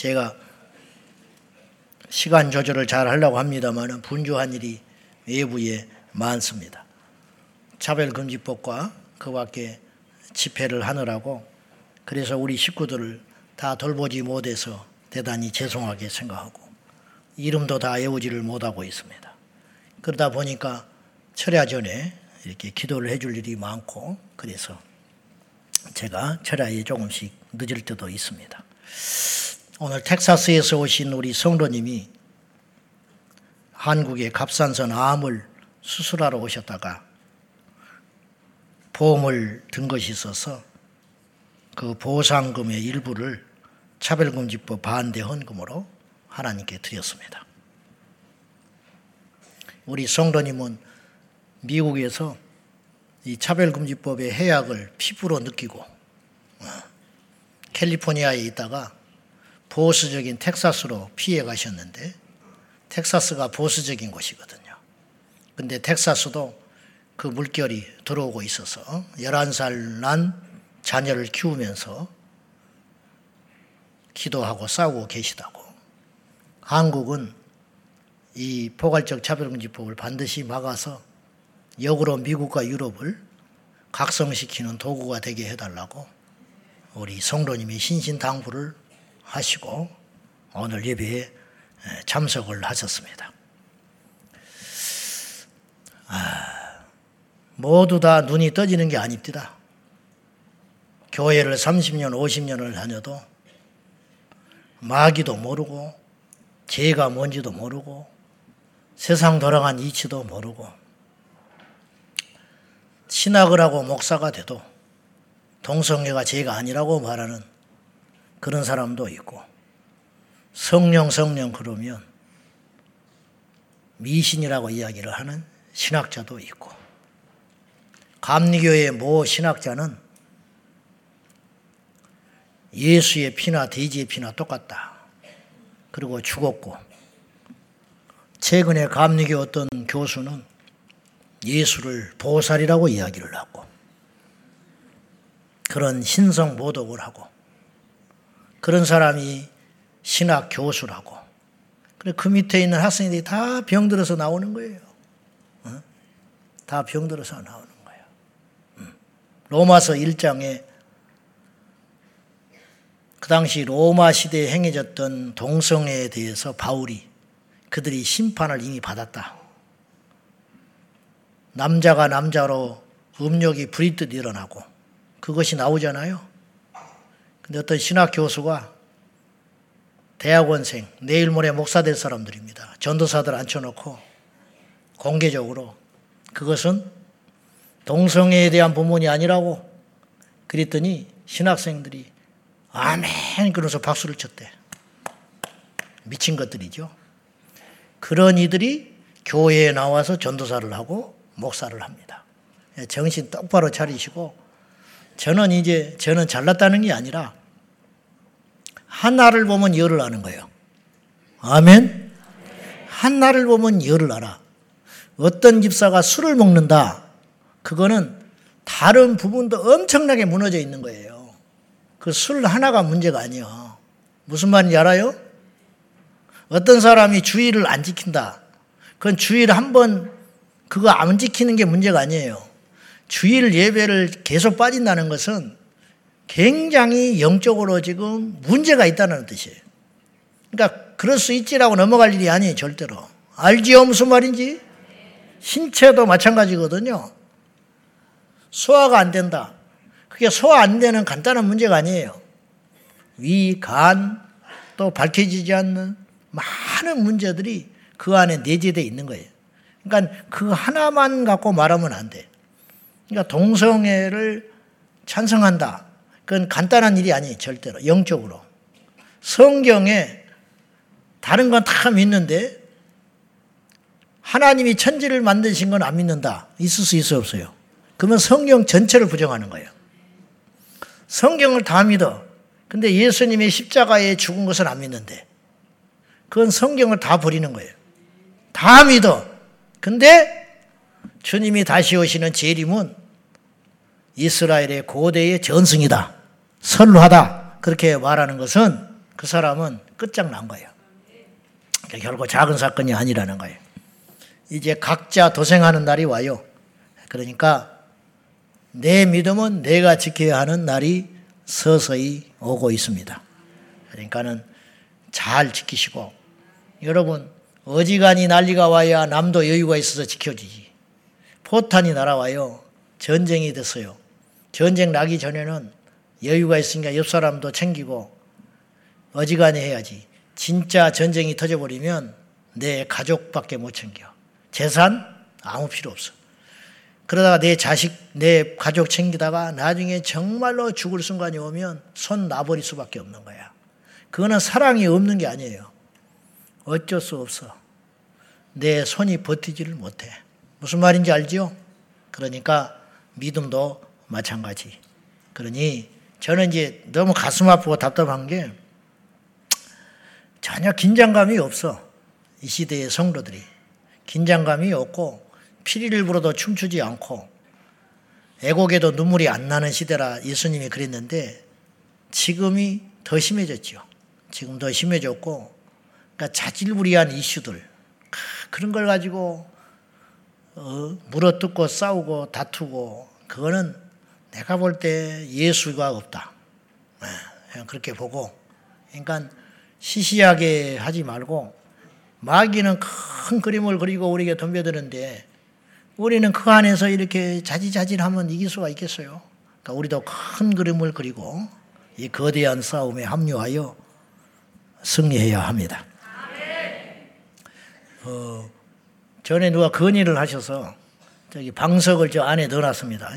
제가 시간 조절을 잘 하려고 합니다만 분주한 일이 외부에 많습니다. 차별금지법과 그 밖에 집회를 하느라고 그래서 우리 식구들을 다 돌보지 못해서 대단히 죄송하게 생각하고 이름도 다 외우지를 못하고 있습니다. 그러다 보니까 철야 전에 이렇게 기도를 해줄 일이 많고 그래서 제가 철야에 조금씩 늦을 때도 있습니다. 오늘 텍사스에서 오신 우리 성도님이 한국의 갑산선 암을 수술하러 오셨다가 보험을 든 것이 있어서 그 보상금의 일부를 차별금지법 반대 헌금으로 하나님께 드렸습니다. 우리 성도님은 미국에서 이 차별금지법의 해약을 피부로 느끼고 어, 캘리포니아에 있다가 보수적인 텍사스로 피해 가셨는데 텍사스가 보수적인 곳이거든요. 근데 텍사스도 그 물결이 들어오고 있어서 11살 난 자녀를 키우면서 기도하고 싸우고 계시다고. 한국은 이 포괄적 차별금지법을 반드시 막아서 역으로 미국과 유럽을 각성시키는 도구가 되게 해달라고 우리 성도님이 신신당부를 하시고 오늘 예배에 참석을 하셨습니다. 아, 모두 다 눈이 떠지는 게 아닙니다. 교회를 30년, 50년을 다녀도 마귀도 모르고 죄가 뭔지도 모르고 세상 돌아간 이치도 모르고 신학을 하고 목사가 돼도 동성애가 죄가 아니라고 말하는 그런 사람도 있고. 성령 성령 그러면 미신이라고 이야기를 하는 신학자도 있고. 감리교의 모 신학자는 예수의 피나 돼지의 피나 똑같다. 그리고 죽었고. 최근에 감리교 어떤 교수는 예수를 보살이라고 이야기를 하고 그런 신성 모독을 하고 그런 사람이 신학 교수라고 그래 그 밑에 있는 학생들이 다 병들어서 나오는 거예요. 어? 다 병들어서 나오는 거예요. 음. 로마서 1장에 그 당시 로마 시대에 행해졌던 동성애에 대해서 바울이 그들이 심판을 이미 받았다. 남자가 남자로 음욕이 부리듯 일어나고 그것이 나오잖아요. 근데 어떤 신학 교수가 대학원생, 내일 모레 목사 될 사람들입니다. 전도사들 앉혀놓고 공개적으로 그것은 동성애에 대한 부문이 아니라고 그랬더니 신학생들이 아멘 그러면서 박수를 쳤대. 미친 것들이죠. 그런 이들이 교회에 나와서 전도사를 하고 목사를 합니다. 정신 똑바로 차리시고 저는 이제 저는 잘났다는 게 아니라 하나를 보면 열을 아는 거예요. 아멘. 하나를 보면 열을 알아. 어떤 집사가 술을 먹는다. 그거는 다른 부분도 엄청나게 무너져 있는 거예요. 그 술 하나가 문제가 아니야. 무슨 말인지 알아요? 어떤 사람이 주의를 안 지킨다. 그건 주의를 한 번 그거 안 지키는 게 문제가 아니에요. 주일 예배를 계속 빠진다는 것은 굉장히 영적으로 지금 문제가 있다는 뜻이에요. 그러니까 그럴 수 있지라고 넘어갈 일이 아니에요, 절대로. 알지요? 무슨 말인지? 신체도 마찬가지거든요. 소화가 안 된다. 그게 소화 안 되는 간단한 문제가 아니에요. 위, 간, 또 밝혀지지 않는 많은 문제들이 그 안에 내재되어 있는 거예요. 그러니까 그 하나만 갖고 말하면 안 돼. 그러니까 동성애를 찬성한다. 그건 간단한 일이 아니에요. 절대로. 영적으로. 성경에 다른 건 다 믿는데 하나님이 천지를 만드신 건 안 믿는다. 있을 수 있어 없어요. 그러면 성경 전체를 부정하는 거예요. 성경을 다 믿어. 근데 예수님의 십자가에 죽은 것은 안 믿는데 그건 성경을 다 버리는 거예요. 다 믿어. 근데 주님이 다시 오시는 재림은 이스라엘의 고대의 전승이다. 선루하다. 그렇게 말하는 것은 그 사람은 끝장난 거예요. 그러니까 결국 작은 사건이 아니라는 거예요. 이제 각자 도생하는 날이 와요. 그러니까 내 믿음은 내가 지켜야 하는 날이 서서히 오고 있습니다. 그러니까는 잘 지키시고 여러분 어지간히 난리가 와야 남도 여유가 있어서 지켜지지. 포탄이 날아와요. 전쟁이 됐어요. 전쟁 나기 전에는 여유가 있으니까 옆 사람도 챙기고 어지간히 해야지. 진짜 전쟁이 터져버리면 내 가족밖에 못 챙겨. 재산 아무 필요 없어. 그러다가 내 자식, 내 가족 챙기다가 나중에 정말로 죽을 순간이 오면 손 놔버릴 수밖에 없는 거야. 그거는 사랑이 없는 게 아니에요. 어쩔 수 없어. 내 손이 버티지를 못해. 무슨 말인지 알죠? 그러니까 믿음도 마찬가지. 그러니 저는 이제 너무 가슴 아프고 답답한 게 전혀 긴장감이 없어. 이 시대의 성도들이. 긴장감이 없고 피리를 불어도 춤추지 않고 애곡에도 눈물이 안 나는 시대라 예수님이 그랬는데 지금이 더 심해졌죠. 지금 더 심해졌고 그러니까 자질구리한 이슈들 그런 걸 가지고 어, 물어뜯고 싸우고 다투고 그거는 내가 볼 때 예수가 없다. 네, 그냥 그렇게 보고 그러니까 시시하게 하지 말고 마귀는 큰 그림을 그리고 우리에게 덤벼드는데 우리는 그 안에서 이렇게 자지자질하면 이길 수가 있겠어요. 그러니까 우리도 큰 그림을 그리고 이 거대한 싸움에 합류하여 승리해야 합니다. 어, 전에 누가 건의를 하셔서 저기 방석을 저 안에 넣어놨습니다.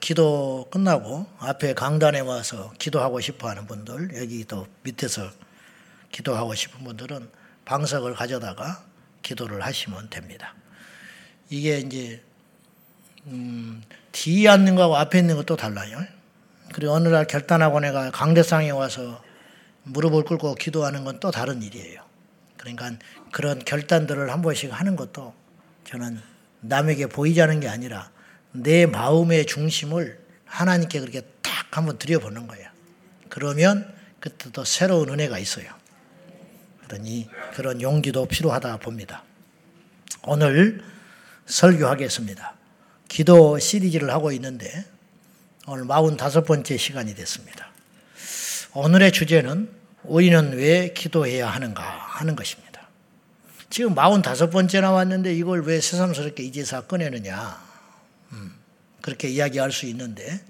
기도 끝나고 앞에 강단에 와서 기도하고 싶어 하는 분들, 여기 또 밑에서 기도하고 싶은 분들은 방석을 가져다가 기도를 하시면 됩니다. 이게 이제 음, 뒤에 앉는 거하고 앞에 있는 것도 달라요. 그리고 어느 날 결단하고 내가 강대상에 와서 무릎을 꿇고 기도하는 건 또 다른 일이에요. 그러니까 그런 결단들을 한 번씩 하는 것도 저는 남에게 않은 게 아니라 내 마음의 중심을 하나님께 그렇게 딱 한번 들여보는 거예요. 그러면 그때 또 새로운 은혜가 있어요. 그러니 그런 용기도 필요하다 봅니다. 오늘 설교하겠습니다. 기도 시리즈를 하고 있는데 오늘 45번째 시간이 됐습니다. 오늘의 주제는 우리는 왜 기도해야 하는가 하는 것입니다. 지금 45번째 나왔는데 이걸 왜 새삼스럽게 이제서 꺼내느냐. 음, 그렇게 이야기할 수 있는데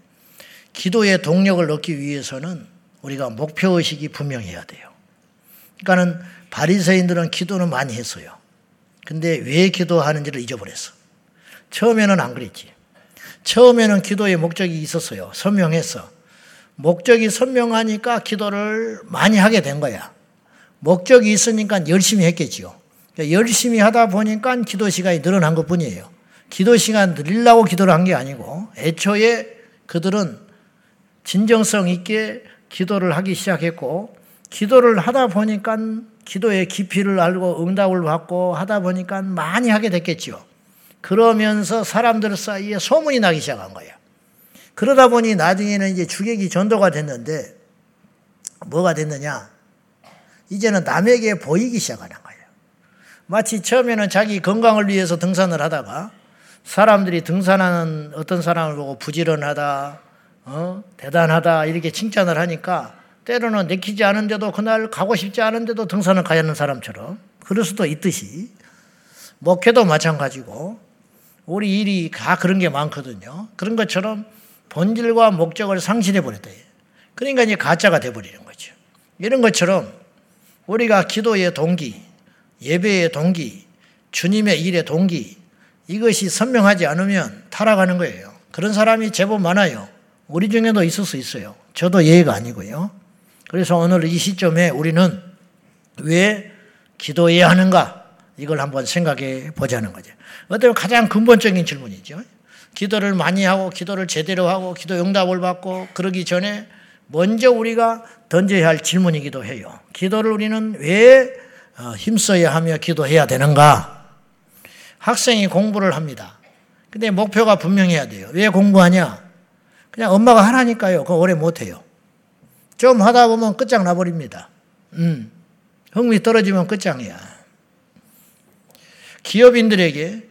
기도의 동력을 얻기 위해서는 우리가 목표 의식이 분명해야 돼요. 그러니까는 바리새인들은 기도는 많이 했어요. 근데 왜 기도하는지를 잊어버렸어. 처음에는 안 그랬지. 처음에는 기도의 목적이 있었어요. 선명했어. 목적이 선명하니까 기도를 많이 하게 된 거야. 목적이 있으니까 열심히 했겠지요. 열심히 하다 보니까 기도 시간이 늘어난 것 뿐이에요. 기도 시간 늘리려고 기도를 한 게 아니고 애초에 그들은 진정성 있게 기도를 하기 시작했고 기도를 하다 보니까 기도의 깊이를 알고 응답을 받고 하다 보니까 많이 하게 됐겠죠. 그러면서 사람들 사이에 소문이 나기 시작한 거예요. 그러다 보니 나중에는 이제 주객이 전도가 됐는데 뭐가 됐느냐? 이제는 남에게 보이기 시작하는 거예요. 마치 처음에는 자기 건강을 위해서 등산을 하다가 사람들이 등산하는 어떤 사람을 보고 부지런하다, 어? 대단하다 이렇게 칭찬을 하니까 때로는 내키지 않은데도 그날 가고 싶지 않은데도 등산을 가야 하는 사람처럼 그럴 수도 있듯이 목회도 마찬가지고 우리 일이 다 그런 게 많거든요. 그런 것처럼 본질과 목적을 상실해 버렸다. 그러니까 이제 가짜가 돼 버리는 거죠. 이런 것처럼 우리가 기도의 동기, 예배의 동기, 주님의 일의 동기 이것이 선명하지 않으면 타락하는 거예요. 그런 사람이 제법 많아요. 우리 중에도 있을 수 있어요. 저도 예의가 아니고요. 그래서 오늘 이 시점에 우리는 왜 기도해야 하는가? 이걸 한번 생각해 보자는 거죠. 어떤 가장 근본적인 질문이죠. 기도를 많이 하고 기도를 제대로 하고 기도 응답을 받고 그러기 전에 먼저 우리가 던져야 할 질문이기도 해요. 기도를 우리는 왜 어, 힘써야 하며 기도해야 되는가? 학생이 공부를 합니다. 근데 목표가 분명해야 돼요. 왜 공부하냐? 그냥 엄마가 하라니까요. 그거 오래 못해요. 좀 하다 보면 끝장나 버립니다. 음, 흥미 떨어지면 끝장이야. 기업인들에게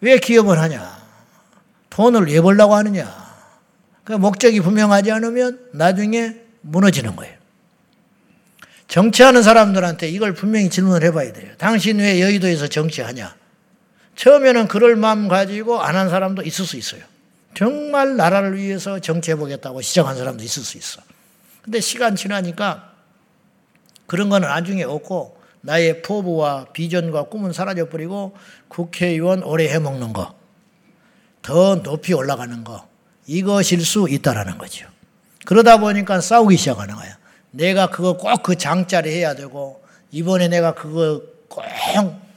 왜 기업을 하냐? 돈을 왜 벌려고 하느냐? 그 목적이 분명하지 않으면 나중에 무너지는 거예요. 정치하는 사람들한테 이걸 분명히 질문을 해봐야 돼요. 당신 왜 여의도에서 정치하냐? 처음에는 그럴 마음 가지고 안 한 사람도 있을 수 있어요. 정말 나라를 위해서 정치해보겠다고 시작한 사람도 있을 수 있어. 근데 시간 지나니까 그런 거는 나중에 없고 나의 포부와 비전과 꿈은 사라져버리고 국회의원 오래 해먹는 거, 더 높이 올라가는 거, 이것일 수 있다라는 거죠. 그러다 보니까 싸우기 시작하는 거야. 내가 그거 꼭 그 장자리 해야 되고, 이번에 내가 그거 꼭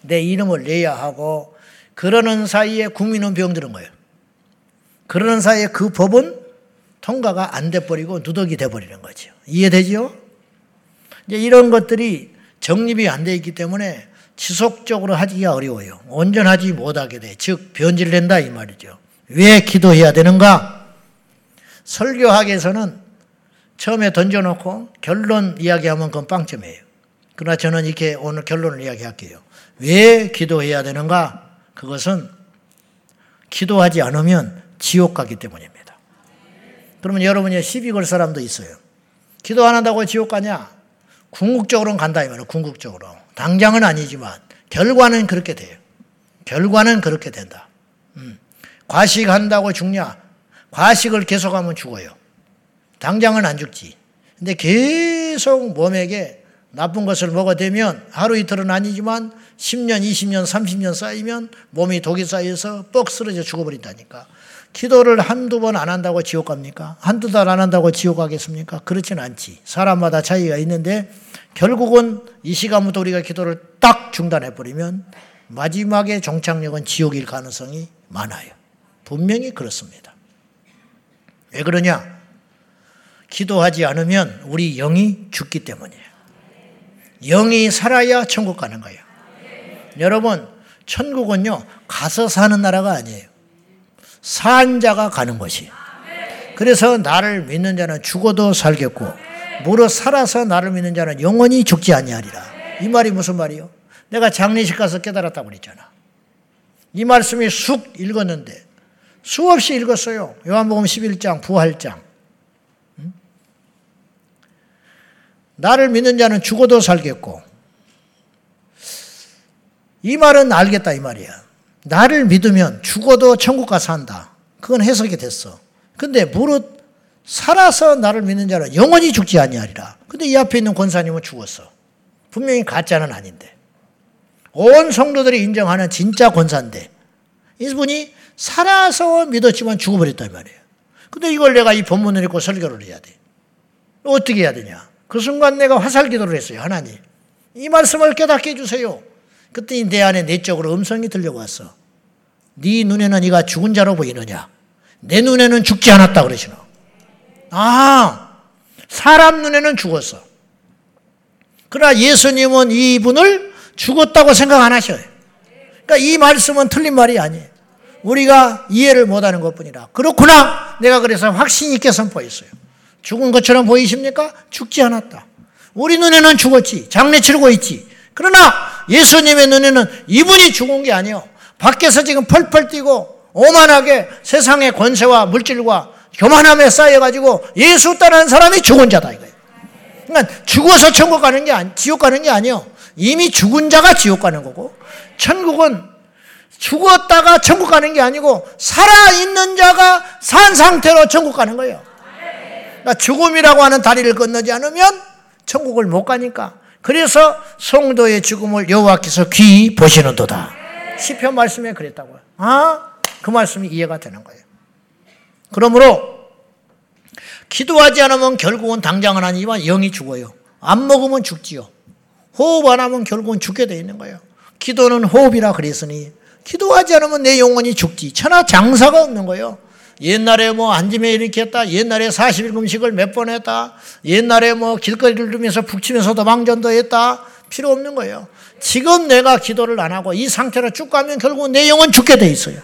내 이름을 내야 하고, 그러는 사이에 국민은 병들은 거예요. 그러는 사이에 그 법은 통과가 안 돼버리고 누덕이 돼버리는 거죠. 이해되죠? 이제 이런 것들이 정립이 안 돼 있기 때문에 지속적으로 하기가 어려워요. 온전하지 못하게 돼. 즉, 변질된다 이 말이죠. 왜 기도해야 되는가? 설교학에서는 처음에 던져놓고 결론 이야기하면 그건 빵점이에요. 그러나 저는 이렇게 오늘 결론을 이야기할게요. 왜 기도해야 되는가? 그것은 기도하지 않으면 지옥 가기 때문입니다. 그러면 여러분이 시비 걸 사람도 있어요. 기도 안 한다고 지옥 가냐? 궁극적으로는 간다 이 말이에요. 궁극적으로. 당장은 아니지만 결과는 그렇게 돼요. 결과는 그렇게 된다. 음. 과식한다고 죽냐? 과식을 계속하면 죽어요. 당장은 안 죽지. 근데 계속 몸에게 나쁜 것을 먹어대면 하루 이틀은 아니지만 10년, 20년, 30년 쌓이면 몸이 독이 쌓여서 뻑 쓰러져 죽어버린다니까. 기도를 한두 번 안 한다고 지옥 갑니까? 한두 달 안 한다고 지옥 가겠습니까? 그렇진 않지. 사람마다 차이가 있는데 결국은 이 시간부터 우리가 기도를 딱 중단해버리면 마지막에 종착역은 지옥일 가능성이 많아요. 분명히 그렇습니다. 왜 그러냐? 기도하지 않으면 우리 영이 죽기 때문이에요. 영이 살아야 천국 가는 거예요. 여러분, 천국은요, 가서 사는 나라가 아니에요. 산 자가 가는 것이. 그래서 나를 믿는 자는 죽어도 살겠고, 무릇 살아서 나를 믿는 자는 영원히 죽지 아니하리라. 이 말이 무슨 말이요? 내가 장례식 가서 깨달았다고 그랬잖아. 이 말씀이 쑥 읽었는데, 수없이 읽었어요. 요한복음 11장, 부활장. 나를 믿는 자는 죽어도 살겠고, 이 말은 알겠다 이 말이야. 나를 믿으면 죽어도 천국 가서 한다. 그건 해석이 됐어. 근데 무릇 살아서 나를 믿는 자는 영원히 죽지 아니하리라. 근데 이 앞에 있는 권사님은 죽었어. 분명히 가짜는 아닌데. 온 성도들이 인정하는 진짜 권사인데 이분이 살아서 믿었지만 죽어버렸단 말이에요. 근데 이걸 내가 이 본문을 읽고 설교를 해야 돼. 어떻게 해야 되냐? 그 순간 내가 화살 기도를 했어요. 하나님. 이 말씀을 깨닫게 해주세요. 그때 내 안에 내적으로 음성이 들려왔어. 네 눈에는 네가 죽은 자로 보이느냐? 내 눈에는 죽지 않았다 그러시나? 아, 사람 눈에는 죽었어. 그러나 예수님은 이분을 죽었다고 생각 안 하셔요. 그러니까 이 말씀은 틀린 말이 아니에요. 우리가 이해를 못하는 것뿐이라. 그렇구나. 내가 그래서 확신 있게 선포했어요. 죽은 것처럼 보이십니까? 죽지 않았다. 우리 눈에는 죽었지. 장례 치르고 있지. 그러나 예수님의 눈에는 이분이 죽은 게 아니에요. 밖에서 지금 펄펄 뛰고 오만하게 세상의 권세와 물질과 교만함에 쌓여가지고 예수 따르는 사람이 죽은 자다 이거예요. 그러니까 죽어서 천국 가는 게 아니, 지옥 가는 게 아니에요. 이미 죽은 자가 지옥 가는 거고 천국은 죽었다가 천국 가는 게 아니고 살아 있는 자가 산 상태로 천국 가는 거예요. 그러니까 죽음이라고 하는 다리를 건너지 않으면 천국을 못 가니까 그래서 성도의 죽음을 여호와께서 귀히 보시는도다. 시편 말씀에 그랬다고요. 아, 그 말씀이 이해가 되는 거예요. 그러므로 기도하지 않으면 결국은 당장은 아니지만 영이 죽어요. 안 먹으면 죽지요. 호흡 안 하면 결국은 죽게 되어 있는 거예요. 기도는 호흡이라 그랬으니 기도하지 않으면 내 영혼이 죽지. 천하 장사가 없는 거예요. 옛날에 뭐 앉으면 이렇게 했다. 옛날에 40일 금식을 몇 번 했다. 옛날에 뭐 길거리를 두면서 북치면서 도 망전도 했다. 필요 없는 거예요. 지금 내가 기도를 안 하고 이 상태로 쭉 가면 결국 내 영혼 죽게 돼 있어요.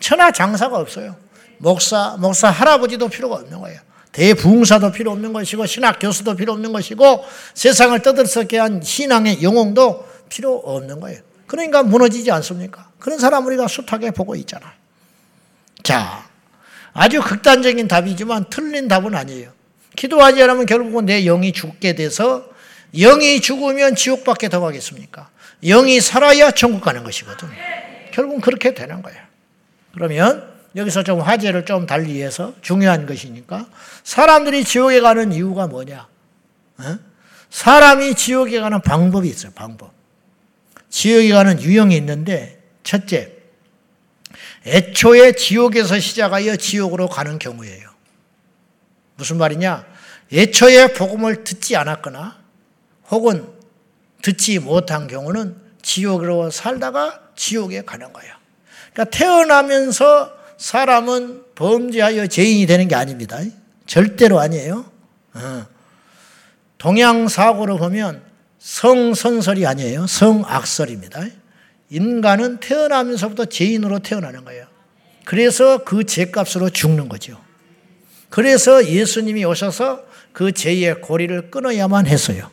천하 장사가 없어요. 목사, 목사 할아버지도 필요가 없는 거예요. 대부흥사도 필요 없는 것이고 신학 교수도 필요 없는 것이고 세상을 떠들썩게 한 신앙의 영웅도 필요 없는 거예요. 그러니까 무너지지 않습니까? 그런 사람 우리가 숱하게 보고 있잖아. 자, 아주 극단적인 답이지만 틀린 답은 아니에요. 기도하지 않으면 결국은 내 영이 죽게 돼서 영이 죽으면 지옥밖에 더 가겠습니까? 영이 살아야 천국 가는 것이거든. 결국은 그렇게 되는 거예요. 그러면 여기서 좀 화제를 좀 달리 해서 중요한 것이니까 사람들이 지옥에 가는 이유가 뭐냐? 어? 사람이 지옥에 가는 방법이 있어요. 방법. 지옥에 가는 유형이 있는데 첫째, 애초에 지옥에서 시작하여 지옥으로 가는 경우예요. 무슨 말이냐? 애초에 복음을 듣지 않았거나 혹은 듣지 못한 경우는 지옥으로 살다가 지옥에 가는 거예요. 그러니까 태어나면서 사람은 범죄하여 죄인이 되는 게 아닙니다. 절대로 아니에요. 어. 동양 사고로 보면 성선설이 아니에요. 성악설입니다. 인간은 태어나면서부터 죄인으로 태어나는 거예요. 그래서 그 죄값으로 죽는 거죠. 그래서 예수님이 오셔서 그 죄의 고리를 끊어야만 했어요.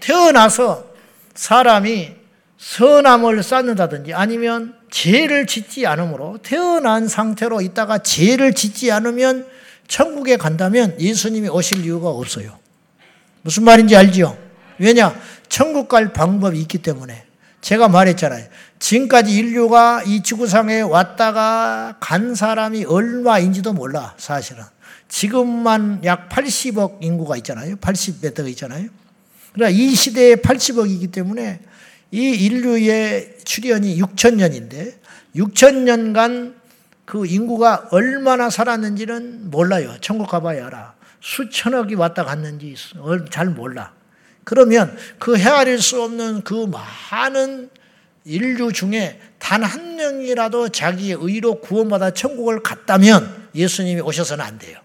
태어나서 사람이 선함을 쌓는다든지 아니면 죄를 짓지 않으므로 태어난 상태로 있다가 죄를 짓지 않으면 천국에 간다면 예수님이 오실 이유가 없어요. 무슨 말인지 알죠? 왜냐? 천국 갈 방법이 있기 때문에. 제가 말했잖아요. 지금까지 인류가 이 지구상에 왔다가 간 사람이 얼마인지도 몰라, 사실은. 지금만 약 80억 인구가 있잖아요. 80몇 대가 있잖아요. 그러나 이 시대에 80억이기 때문에 이 인류의 출현이 6천 년인데 6천 년간 그 인구가 얼마나 살았는지는 몰라요. 천국 가봐야 알아. 수천억이 왔다 갔는지 잘 몰라. 그러면 그 헤아릴 수 없는 그 많은 인류 중에 단 한 명이라도 자기의 의로 구원받아 천국을 갔다면 예수님이 오셔서는 안 돼요.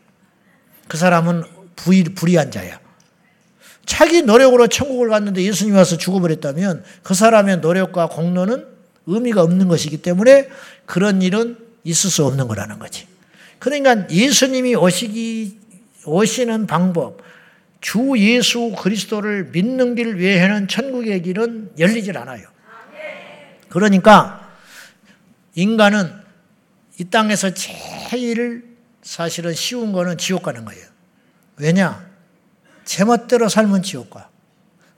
그 사람은 불의한 자야. 자기 노력으로 천국을 갔는데 예수님이 와서 죽어버렸다면 그 사람의 노력과 공로는 의미가 없는 것이기 때문에 그런 일은 있을 수 없는 거라는 거지. 그러니까 예수님이 오시기, 오시는 방법, 주 예수 그리스도를 믿는 길 외에는 천국의 길은 열리질 않아요. 그러니까 인간은 이 땅에서 제일 사실은 쉬운 거는 지옥 가는 거예요. 왜냐? 제멋대로 살면 지옥 가.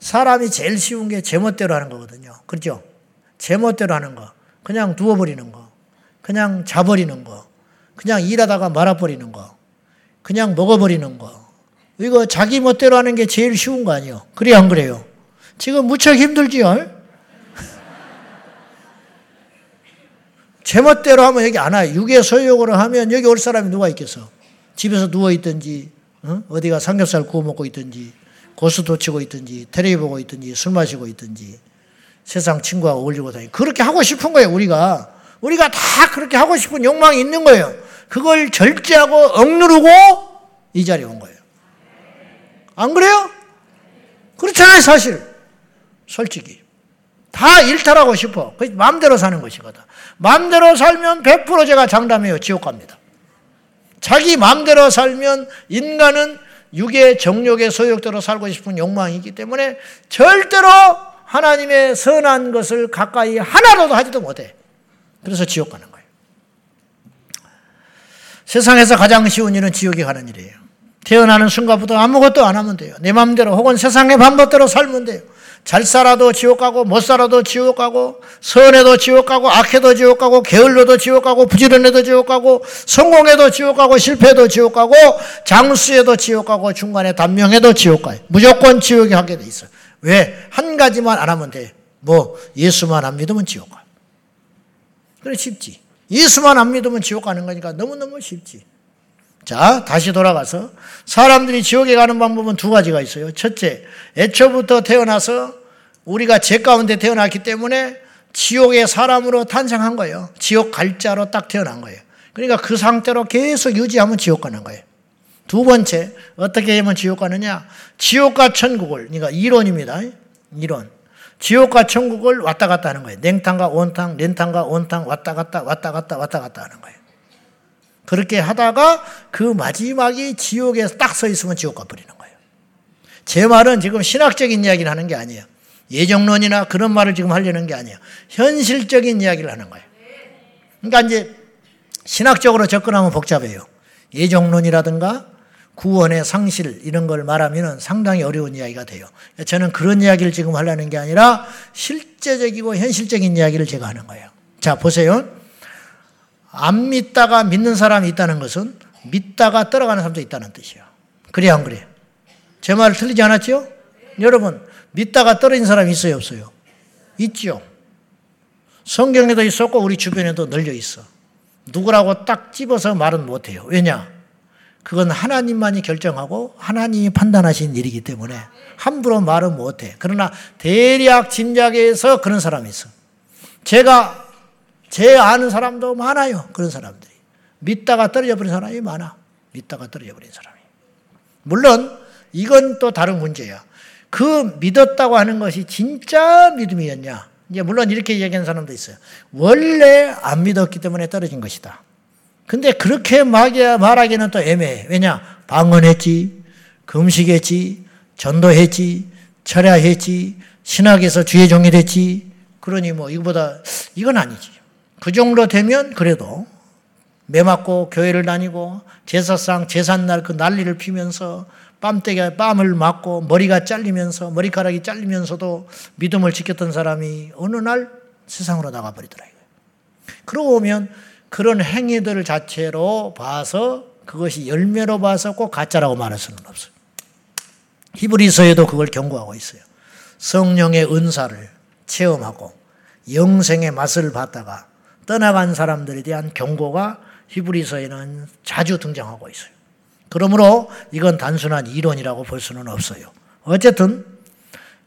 사람이 제일 쉬운 게 제멋대로 하는 거거든요. 그렇죠? 제멋대로 하는 거. 그냥 누워버리는 거. 그냥 자버리는 거. 그냥 일하다가 말아버리는 거. 그냥 먹어버리는 거. 이거 자기 멋대로 하는 게 제일 쉬운 거 아니에요? 그래, 안 그래요? 지금 무척 힘들지요? 제멋대로 하면 여기 안 와요. 육의 소욕으로 하면 여기 올 사람이 누가 있겠어? 집에서 누워 있든지, 어? 디가 삼겹살 구워 먹고 있든지, 고수 도 치고 있든지, 테레비 보고 있든지, 술 마시고 있든지, 세상 친구하고 어울리고 다니 그렇게 하고 싶은 거예요, 우리가. 우리가 다 그렇게 하고 싶은 욕망이 있는 거예요. 그걸 절제하고 억누르고 이 자리에 온 거예요. 안 그래요? 그렇잖아요, 사실. 솔직히. 다 일탈하고 싶어. 그 마음대로 사는 것이거든. 마음대로 살면 100% 제가 장담해요. 지옥 갑니다. 자기 마음대로 살면 인간은 육의 정욕의 소욕대로 살고 싶은 욕망이 있기 때문에 절대로 하나님의 선한 것을 가까이 하나로도 하지도 못해. 그래서 지옥 가는 거예요. 세상에서 가장 쉬운 일은 지옥에 가는 일이에요. 태어나는 순간부터 아무것도 안 하면 돼요. 내 마음대로 혹은 세상의 방법대로 살면 돼요. 잘 살아도 지옥 가고 못 살아도 지옥 가고 선해도 지옥 가고 악해도 지옥 가고 게을러도 지옥 가고 부지런해도 지옥 가고 성공해도 지옥 가고 실패해도 지옥 가고 장수해도 지옥 가고 중간에 단명해도 지옥 가요. 무조건 지옥에 하게 돼 있어요. 왜? 한 가지만 안 하면 돼. 뭐 예수만 안 믿으면 지옥 가. 그래 쉽지. 예수만 안 믿으면 지옥 가는 거니까 너무너무 쉽지. 자, 다시 돌아가서 사람들이 지옥에 가는 방법은 두 가지가 있어요. 첫째, 애초부터 태어나서 우리가 죄 가운데 태어났기 때문에 지옥의 사람으로 탄생한 거예요. 지옥 갈자로 딱 태어난 거예요. 그러니까 그 상태로 계속 유지하면 지옥 가는 거예요. 두 번째, 어떻게 하면 지옥 가느냐? 지옥과 천국을, 그러니까 이론입니다. 이론. 지옥과 천국을 왔다 갔다 하는 거예요. 냉탕과 온탕, 렌탕과 온탕 왔다 갔다 왔다 갔다 왔다 갔다 하는 거예요. 그렇게 하다가 그 마지막이 지옥에 딱서 있으면 지옥 가버리는 거예요. 제 말은 지금 신학적인 이야기를 하는 게 아니에요. 예정론이나 그런 말을 지금 하려는 게 아니에요. 현실적인 이야기를 하는 거예요. 그러니까 이제 신학적으로 접근하면 복잡해요. 예정론이라든가 구원의 상실 이런 걸 말하면 상당히 어려운 이야기가 돼요. 저는 그런 이야기를 지금 하려는 게 아니라 실제적이고 현실적인 이야기를 제가 하는 거예요. 자, 보세요. 안 믿다가 믿는 사람이 있다는 것은 믿다가 떨어가는 사람도 있다는 뜻이에요. 그래야 안 그래요? 제말 틀리지 않았죠? 여러분, 믿다가 떨어진 사람이 있어요, 없어요? 있죠. 성경에도 있었고 우리 주변에도 널려 있어. 누구라고 딱 집어서 말은 못해요. 왜냐? 그건 하나님만이 결정하고 하나님이 판단하신 일이기 때문에 함부로 말은 못해. 그러나 대략 짐작해서 그런 사람이 있어. 제가 제 아는 사람도 많아요. 그런 사람들이. 믿다가 떨어져 버린 사람이 많아. 믿다가 떨어져 버린 사람이. 물론 이건 또 다른 문제야. 그 믿었다고 하는 것이 진짜 믿음이었냐? 이제 물론 이렇게 얘기하는 사람도 있어요. 원래 안 믿었기 때문에 떨어진 것이다. 근데 그렇게 말하기는 또 애매해. 왜냐? 방언했지, 금식했지, 전도했지, 철야했지, 신학에서 주의 종이 됐지. 그러니 뭐 이거보다 이건 아니지. 그 정도 되면 그래도 매 맞고 교회를 다니고 제사상 제삿날 그 난리를 피면서 뺨때기 뺨을 맞고 머리가 잘리면서 머리카락이 잘리면서도 믿음을 지켰던 사람이 어느 날 세상으로 나가버리더라. 그러고 보면 그런 행위들 자체로 봐서 그것이 열매로 봐서 꼭 가짜라고 말할 수는 없어요. 히브리서에도 그걸 경고하고 있어요. 성령의 은사를 체험하고 영생의 맛을 봤다가 떠나간 사람들에 대한 경고가 히브리서에는 자주 등장하고 있어요. 그러므로 이건 단순한 이론이라고 볼 수는 없어요. 어쨌든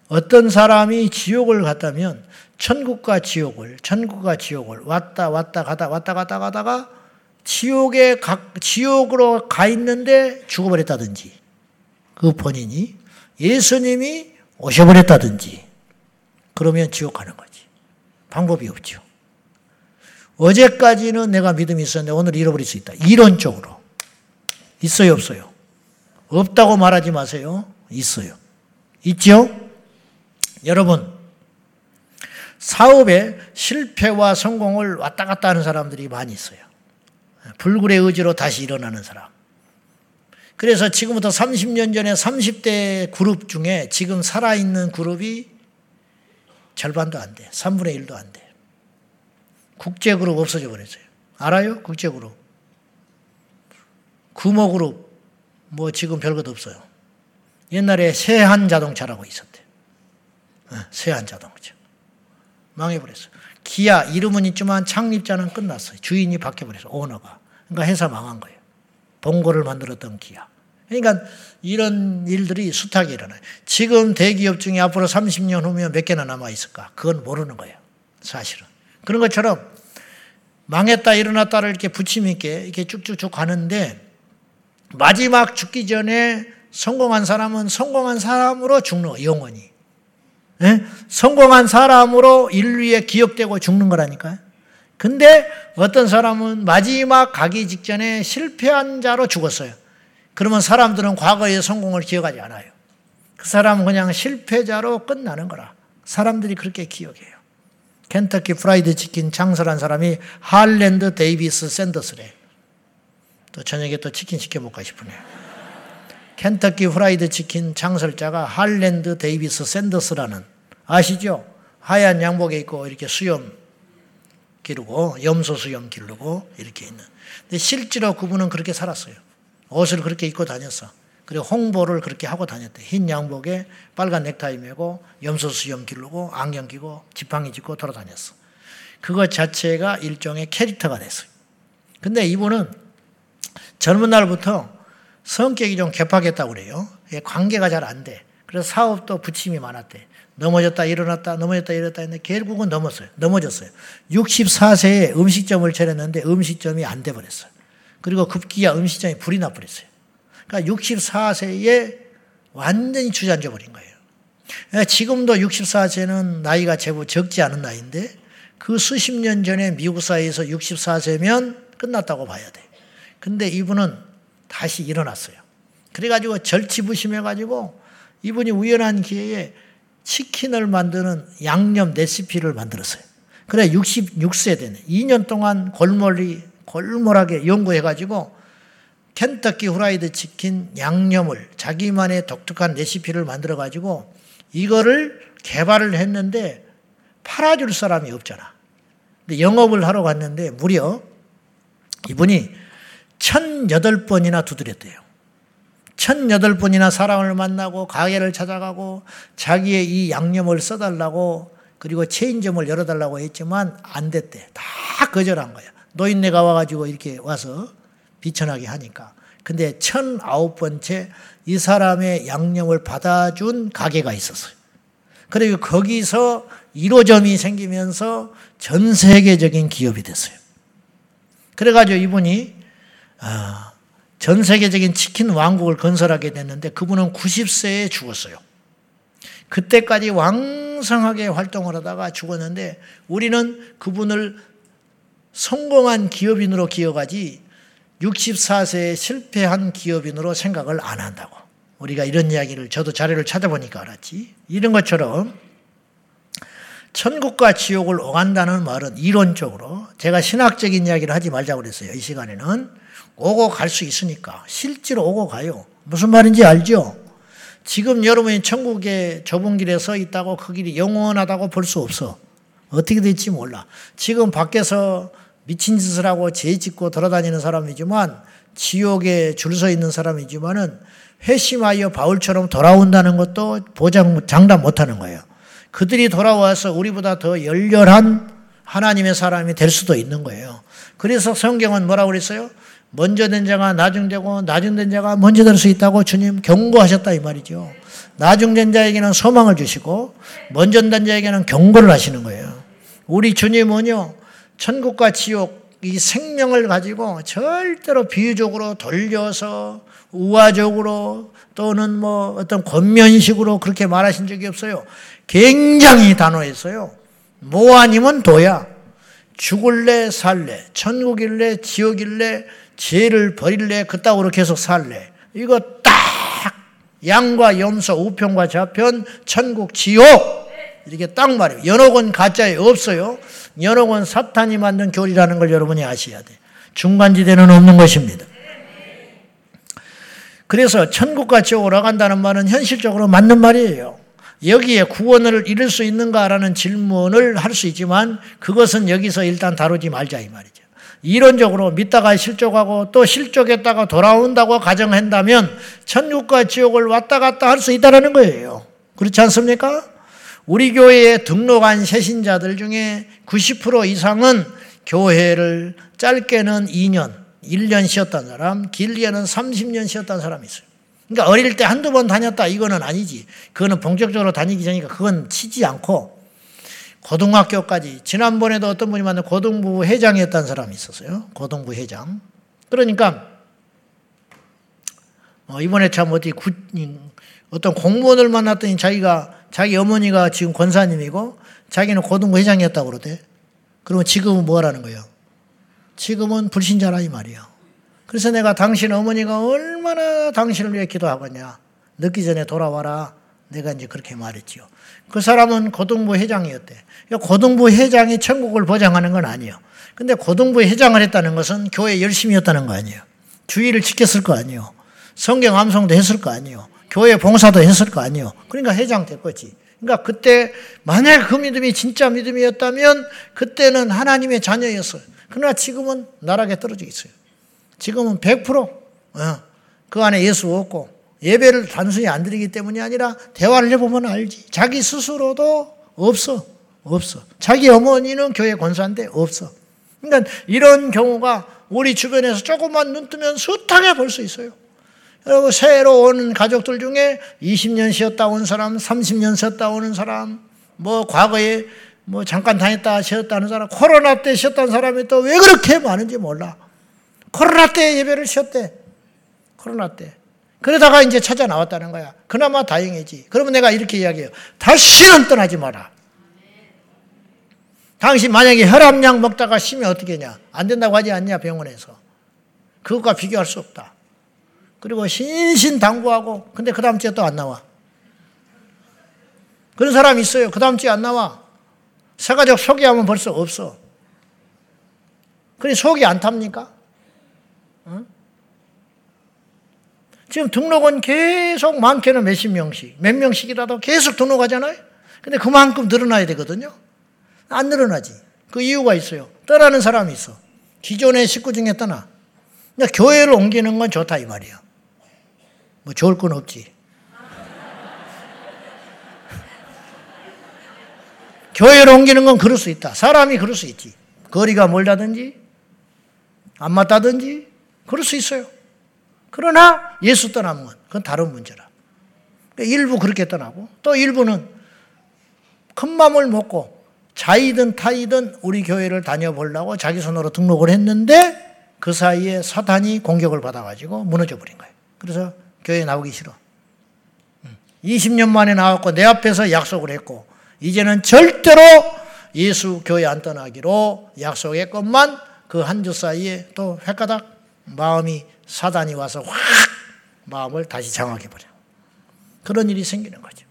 어떤 사람이 지옥을 갔다면 천국과 지옥을 천국과 지옥을 왔다 왔다 가다 왔다 갔다 가다가 지옥에 가, 지옥으로 가 있는데 죽어버렸다든지 그 본인이 예수님이 오셔버렸다든지 그러면 지옥 가는 거지. 방법이 없죠. 어제까지는 내가 믿음이 있었는데 오늘 잃어버릴 수 있다. 이론적으로. 있어요, 없어요? 없다고 말하지 마세요. 있어요. 있죠? 여러분, 사업에 실패와 성공을 왔다 갔다 하는 사람들이 많이 있어요. 불굴의 의지로 다시 일어나는 사람. 그래서 지금부터 30년 전에 30대 그룹 중에 지금 살아있는 그룹이 절반도 안 돼. 3분의 1도 안 돼. 국제그룹 없어져 버렸어요. 알아요? 국제그룹. 구모그룹 뭐 지금 별것 없어요. 옛날에 세한 자동차라고 있었대. 어, 세한 자동차. 망해버렸어. 기아 이름은 있지만 창립자는 끝났어요. 주인이 바뀌어버렸어. 오너가. 그러니까 회사 망한 거예요. 봉고를 만들었던 기아. 그러니까 이런 일들이 숱하게 일어나요. 지금 대기업 중에 앞으로 30년 후면 몇 개나 남아 있을까? 그건 모르는 거예요. 사실은. 그런 것처럼 망했다 일어났다를 이렇게 부침 있게 이렇게 쭉쭉쭉 가는데 마지막 죽기 전에 성공한 사람은 성공한 사람으로 죽는 거 영원히. 예? 성공한 사람으로 인류에 기억되고 죽는 거라니까요. 근데 어떤 사람은 마지막 가기 직전에 실패한 자로 죽었어요. 그러면 사람들은 과거의 성공을 기억하지 않아요. 그 사람은 그냥 실패자로 끝나는 거라. 사람들이 그렇게 기억해요. 켄터키 프라이드 치킨 창설한 사람이 할랜드 데이비스 샌더스래. 또 저녁에 또 치킨 시켜 먹고 싶으네요. 켄터키 프라이드 치킨 창설자가 할랜드 데이비스 샌더스라는 아시죠? 하얀 양복에 입고 이렇게 수염 기르고 염소 수염 기르고 이렇게 있는. 근데 실제로 그분은 그렇게 살았어요. 옷을 그렇게 입고 다녔어. 그리고 홍보를 그렇게 하고 다녔대. 흰 양복에 빨간 넥타이 메고 염소 수염 기르고 안경 끼고 지팡이 짚고 돌아다녔어. 그것 자체가 일종의 캐릭터가 됐어요. 근데 이분은 젊은 날부터 성격이 좀 개팍했다고 그래요. 관계가 잘 안 돼. 그래서 사업도 부침이 많았대. 넘어졌다 일어났다 넘어졌다 일어났다 했는데 결국은 넘었어요. 넘어졌어요. 64세에 음식점을 차렸는데 음식점이 안 돼 버렸어요. 그리고 급기야 음식점이 불이 나 버렸어요. 그러니까 64세에 완전히 주저앉아 버린 거예요. 지금도 64세는 나이가 제법 적지 않은 나이인데 그 수십 년 전에 미국 사회에서 64세면 끝났다고 봐야 돼. 근데 이분은 다시 일어났어요. 그래가지고 절치부심해가지고 이분이 우연한 기회에 치킨을 만드는 양념 레시피를 만들었어요. 그래 66세 되네. 2년 동안 골몰이 골몰하게 연구해가지고 켄터키 후라이드 치킨 양념을 자기만의 독특한 레시피를 만들어 가지고 이거를 개발을 했는데 팔아줄 사람이 없잖아. 근데 영업을 하러 갔는데 무려 이분이 1008번이나 두드렸대요. 1008번이나 사람을 만나고 가게를 찾아가고 자기의 이 양념을 써달라고 그리고 체인점을 열어달라고 했지만 안 됐대. 다 거절한 거야. 노인네가 와가지고 이렇게 와서 비천하게 하니까. 근데 1009번째 이 사람의 양념을 받아준 가게가 있었어요. 그리고 거기서 1호점이 생기면서 전 세계적인 기업이 됐어요. 그래가지고 이분이 아, 전 세계적인 치킨 왕국을 건설하게 됐는데 그분은 90세에 죽었어요. 그때까지 왕성하게 활동을 하다가 죽었는데 우리는 그분을 성공한 기업인으로 기억하지 64세에 실패한 기업인으로 생각을 안 한다고. 우리가 이런 이야기를 저도 자료를 찾아보니까 알았지. 이런 것처럼 천국과 지옥을 오간다는 말은 이론적으로 제가 신학적인 이야기를 하지 말자고 그랬어요. 이 시간에는 오고 갈 수 있으니까 실제로 오고 가요. 무슨 말인지 알죠? 지금 여러분이 천국의 좁은 길에 서 있다고 그 길이 영원하다고 볼 수 없어. 어떻게 될지 몰라. 지금 밖에서 미친 짓을 하고 죄 짓고 돌아다니는 사람이지만 지옥에 줄 서 있는 사람이지만은 회심하여 바울처럼 돌아온다는 것도 보장 장담 못 하는 거예요. 그들이 돌아와서 우리보다 더 열렬한 하나님의 사람이 될 수도 있는 거예요. 그래서 성경은 뭐라고 그랬어요? 먼저 된 자가 나중되고 나중된 자가 먼저 될 수 있다고 주님 경고하셨다 이 말이죠. 나중된 자에게는 소망을 주시고 먼저 된 자에게는 경고를 하시는 거예요. 우리 주님은요. 천국과 지옥 이 생명을 가지고 절대로 비유적으로 돌려서 우화적으로 또는 뭐 어떤 권면식으로 그렇게 말하신 적이 없어요. 굉장히 단호했어요. 뭐 아니면 도야. 죽을래 살래 천국일래 지옥일래 죄를 버릴래 그따구로 계속 살래 이거 딱 양과 염소 우편과 좌편 천국 지옥 이렇게 딱 말해요. 연옥은 가짜에 없어요. 연옥은 사탄이 만든 교리라는 걸 여러분이 아셔야 돼. 중간지대는 없는 것입니다. 그래서 천국과 지옥으로 간다는 말은 현실적으로 맞는 말이에요. 여기에 구원을 이룰 수 있는가라는 질문을 할 수 있지만 그것은 여기서 일단 다루지 말자 이 말이죠. 이론적으로 믿다가 실족하고 또 실족했다가 돌아온다고 가정한다면 천국과 지옥을 왔다 갔다 할 수 있다는 거예요. 그렇지 않습니까? 우리 교회에 등록한 새신자들 중에 90% 이상은 교회를 짧게는 2년, 1년 쉬었던 사람, 길게는 30년 쉬었던 사람이 있어요. 그러니까 어릴 때 한두 번 다녔다 이거는 아니지. 그거는 본격적으로 다니기 전이니까 그건 치지 않고 고등학교까지 지난번에도 어떤 분이 만난 고등부 회장이었던 사람이 있었어요. 고등부 회장. 그러니까 어, 이번에 참 어디 구, 어떤 공무원을 만났더니 자기가 자기 어머니가 지금 권사님이고 자기는 고등부 회장이었다고 그러대. 그러면 지금은 뭐라는 거예요? 지금은 불신자라 이 말이야. 그래서 내가 당신 어머니가 얼마나 당신을 위해 기도하겠냐. 늦기 전에 돌아와라. 내가 이제 그렇게 말했지요. 그 사람은 고등부 회장이었대. 고등부 회장이 천국을 보장하는 건 아니에요. 근데 고등부 회장을 했다는 것은 교회 열심히 였다는 거 아니에요. 주의를 지켰을 거 아니에요. 성경 암송도 했을 거 아니에요. 교회 봉사도 했을 거 아니에요. 그러니까 회장 될 거지. 그러니까 그때 만약 그 믿음이 진짜 믿음이었다면 그때는 하나님의 자녀였어요. 그러나 지금은 나락에 떨어져 있어요. 지금은 100%그 어, 안에 예수 없고 예배를 단순히 안 드리기 때문이 아니라 대화를 해보면 알지. 자기 스스로도 없어. 없어. 자기 어머니는 교회 권사인데 없어. 그러니까 이런 경우가 우리 주변에서 조금만 눈 뜨면 숱하게 볼 수 있어요. 여러분 새로 오는 가족들 중에 20년 쉬었다 온 사람, 30년 쉬었다 오는 사람, 뭐 과거에 뭐 잠깐 다녔다 쉬었다는 사람, 코로나 때 쉬었다는 사람이 또 왜 그렇게 많은지 몰라. 코로나 때 예배를 쉬었대. 코로나 때. 그러다가 이제 찾아 나왔다는 거야. 그나마 다행이지. 그러면 내가 이렇게 이야기해요. 다시는 떠나지 마라. 당신 만약에 혈압약 먹다가 쉬면 어떻게 하냐? 안 된다고 하지 않냐, 병원에서. 그것과 비교할 수 없다. 그리고 신신당부하고 근데 그 다음 주에 또 안 나와. 그런 사람이 있어요. 그 다음 주에 안 나와. 새가족 소개하면 벌써 없어. 그래 속이 안 탑니까? 응? 지금 등록은 계속 많게는 몇십 명씩, 몇 명씩이라도 계속 등록하잖아요? 근데 그만큼 늘어나야 되거든요? 안 늘어나지. 그 이유가 있어요. 떠나는 사람이 있어. 기존의 식구 중에 떠나. 그러니까 교회를 옮기는 건 좋다, 이 말이야. 뭐 좋을 건 없지. 교회를 옮기는 건 그럴 수 있다. 사람이 그럴 수 있지. 거리가 멀다든지, 안 맞다든지, 그럴 수 있어요. 그러나 예수 떠나면 그건 다른 문제라. 그러니까 일부 그렇게 떠나고, 또 일부는 큰 마음을 먹고 자이든 타이든 우리 교회를 다녀보려고 자기 손으로 등록을 했는데 그 사이에 사탄이 공격을 받아가지고 무너져 버린 거예요. 그래서 교회 나오기 싫어. 20년 만에 나왔고 내 앞에서 약속을 했고 이제는 절대로 예수 교회 안 떠나기로 약속했건만 그 한 주 사이에 또 헷가닥 마음이 사단이 와서 확 마음을 다시 장악해 버려. 그런 일이 생기는 거죠.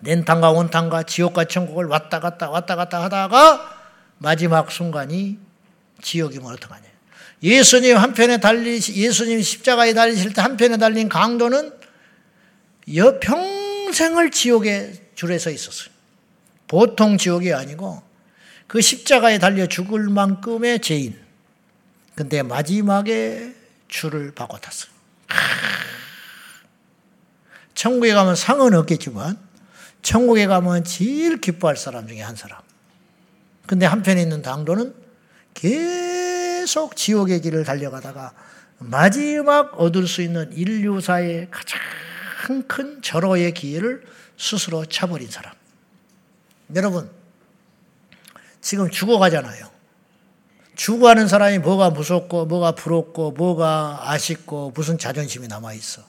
낸탕과 온탕과 지옥과 천국을 왔다 갔다 왔다 갔다 하다가 마지막 순간이 지옥이면 어떡하냐. 예수님 한편에 달리 예수님 십자가에 달리실 때 한편에 달린 강도는 여 평생을 지옥에 줄에 서 있었어요. 보통 지옥이 아니고 그 십자가에 달려 죽을 만큼의 죄인. 근데 마지막에 줄을 바꿔 탔어요. 천국에 가면 상은 없겠지만 천국에 가면 제일 기뻐할 사람 중에 한 사람. 근데 한편에 있는 당도는 계속 지옥의 길을 달려가다가 마지막 얻을 수 있는 인류사의 가장 큰 절호의 기회를 스스로 차버린 사람. 여러분, 지금 죽어가잖아요. 죽어가는 사람이 뭐가 무섭고, 뭐가 부럽고, 뭐가 아쉽고, 무슨 자존심이 남아있어.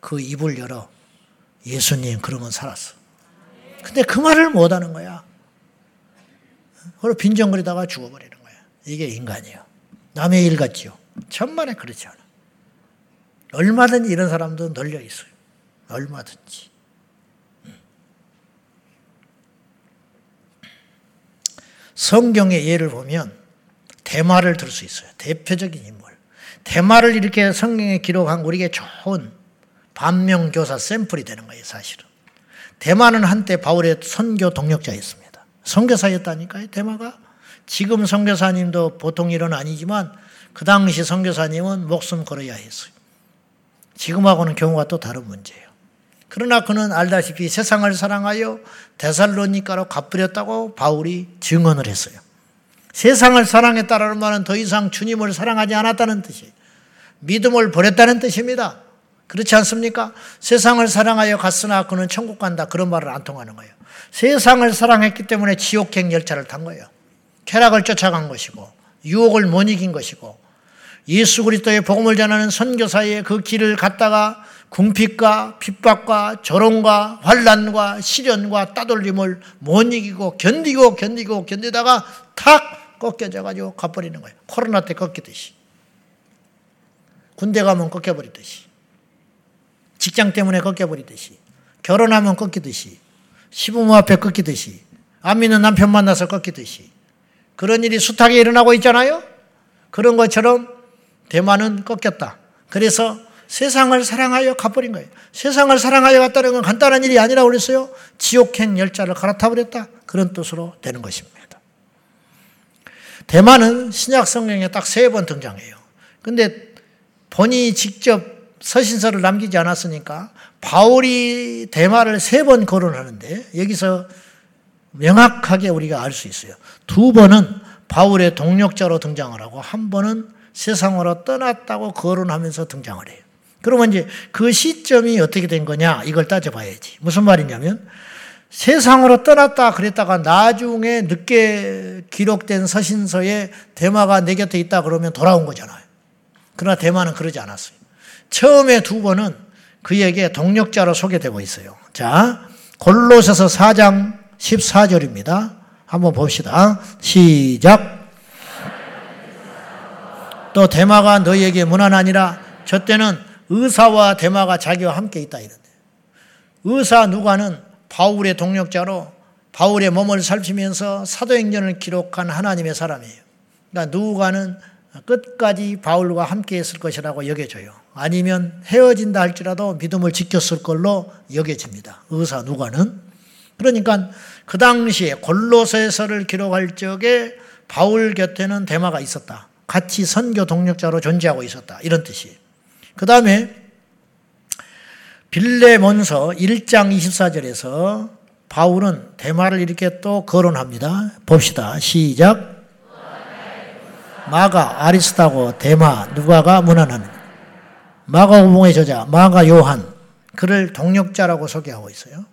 그 입을 열어. 예수님, 그러면 살았어. 근데 그 말을 못 하는 거야. 그리고 빈정거리다가 죽어버리는. 이게 인간이에요. 남의 일 같지요. 천만에 그렇지 않아. 얼마든지 이런 사람도 널려 있어요. 얼마든지. 성경의 예를 보면 대마를 들 수 있어요. 대표적인 인물. 대마를 이렇게 성경에 기록한 우리에게 좋은 반명교사 샘플이 되는 거예요, 사실은. 대마는 한때 바울의 선교 동력자였습니다. 선교사였다니까요, 대마가. 지금 선교사님도 보통 일은 아니지만 그 당시 선교사님은 목숨 걸어야 했어요. 지금하고는 경우가 또 다른 문제예요. 그러나 그는 알다시피 세상을 사랑하여 데살로니카로 갚으렸다고 바울이 증언을 했어요. 세상을 사랑했다라는 말은 더 이상 주님을 사랑하지 않았다는 뜻이에요. 믿음을 버렸다는 뜻입니다. 그렇지 않습니까? 세상을 사랑하여 갔으나 그는 천국 간다. 그런 말을 안 통하는 거예요. 세상을 사랑했기 때문에 지옥행 열차를 탄 거예요. 쾌락을 쫓아간 것이고 유혹을 못 이긴 것이고 예수 그리스도의 복음을 전하는 선교사의 그 길을 갔다가 궁핍과 핍박과 조롱과 환란과 시련과 따돌림을 못 이기고 견디고 견디고 견디다가 탁 꺾여져 가지고 가버리는 거예요. 코로나 때 꺾이듯이. 군대 가면 꺾여버리듯이. 직장 때문에 꺾여버리듯이. 결혼하면 꺾이듯이. 시부모 앞에 꺾이듯이. 안 믿는 남편 만나서 꺾이듯이. 그런 일이 숱하게 일어나고 있잖아요? 그런 것처럼 대만은 꺾였다. 그래서 세상을 사랑하여 가버린 거예요. 세상을 사랑하여 갔다는 건 간단한 일이 아니라 그랬어요. 지옥행 열자를 갈아타버렸다. 그런 뜻으로 되는 것입니다. 대만은 신약 성경에 딱 세 번 등장해요. 근데 본인이 직접 서신서를 남기지 않았으니까 바울이 대마를 세 번 거론하는데 여기서 명확하게 우리가 알 수 있어요. 두 번은 바울의 동력자로 등장을 하고 한 번은 세상으로 떠났다고 거론하면서 등장을 해요. 그러면 이제 그 시점이 어떻게 된 거냐 이걸 따져봐야지. 무슨 말이냐면 세상으로 떠났다 그랬다가 나중에 늦게 기록된 서신서에 대마가 내 곁에 있다 그러면 돌아온 거잖아요. 그러나 대마는 그러지 않았어요. 처음에 두 번은 그에게 동력자로 소개되고 있어요. 자, 골로새서 4장 14절입니다. 한번 봅시다. 시작. 또 대마가 너희에게 무난하니라. 저 때는 의사와 대마가 자기와 함께 있다 이런데. 의사 누가는 바울의 동력자로 바울의 몸을 살피면서 사도행전을 기록한 하나님의 사람이에요. 그러니까 누가는 끝까지 바울과 함께 했을 것이라고 여겨져요. 아니면 헤어진다 할지라도 믿음을 지켰을 걸로 여겨집니다. 의사 누가는. 그러니까 그 당시에 골로새서를 기록할 적에 바울 곁에는 대마가 있었다. 같이 선교 동력자로 존재하고 있었다. 이런 뜻이에요. 그 다음에 빌레몬서 1장 24절에서 바울은 대마를 이렇게 또 거론합니다. 봅시다. 시작. 마가, 아리스타고, 대마, 누가가 무난하는 마가 오봉의 저자, 마가 요한, 그를 동력자라고 소개하고 있어요.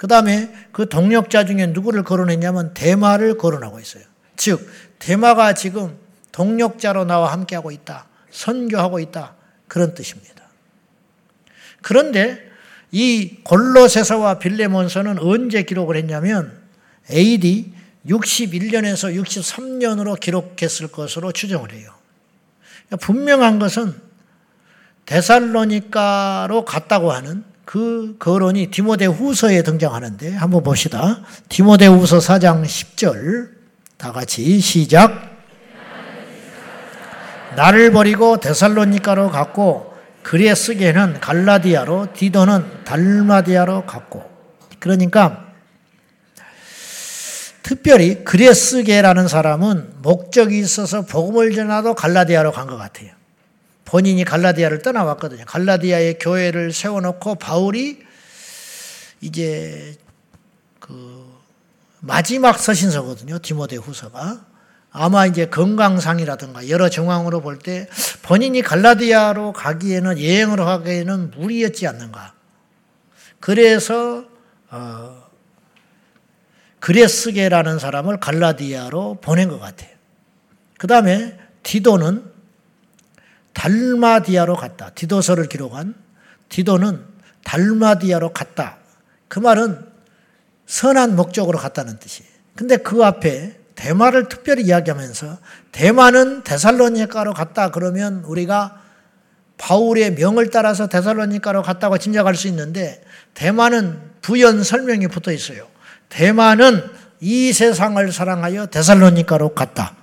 그 다음에 그 동력자 중에 누구를 거론했냐면 대마를 거론하고 있어요. 즉, 대마가 지금 동력자로 나와 함께하고 있다. 선교하고 있다. 그런 뜻입니다. 그런데 이 골로새서와 빌레몬서는 언제 기록을 했냐면 AD 61년에서 63년으로 기록했을 것으로 추정을 해요. 분명한 것은 데살로니카로 갔다고 하는 그 거론이 디모데 후서에 등장하는데 한번 봅시다. 디모데 후서 4장 10절 다 같이 시작. 나를 버리고 데살로니카로 갔고 그리에 쓰기에는 갈라디아로 디도는 달마디아로 갔고 그러니까 특별히 그레스게라는 사람은 목적이 있어서 복음을 전하도 갈라디아로 간 것 같아요. 본인이 갈라디아를 떠나왔거든요. 갈라디아의 교회를 세워놓고 바울이 이제 그 마지막 서신서거든요. 디모데 후서가. 아마 이제 건강상이라든가 여러 정황으로 볼 때 본인이 갈라디아로 가기에는 여행을 하기에는 무리였지 않는가. 그래서 어, 그레스게라는 사람을 갈라디아로 보낸 것 같아요. 그 다음에 디도는 달마디아로 갔다. 디도서를 기록한 디도는 달마디아로 갔다. 그 말은 선한 목적으로 갔다는 뜻이에요. 근데 그 앞에 대마를 특별히 이야기하면서 대마는 데살로니카로 갔다 그러면 우리가 바울의 명을 따라서 데살로니카로 갔다고 짐작할 수 있는데 대마는 부연 설명이 붙어 있어요. 대마는 이 세상을 사랑하여 데살로니카로 갔다.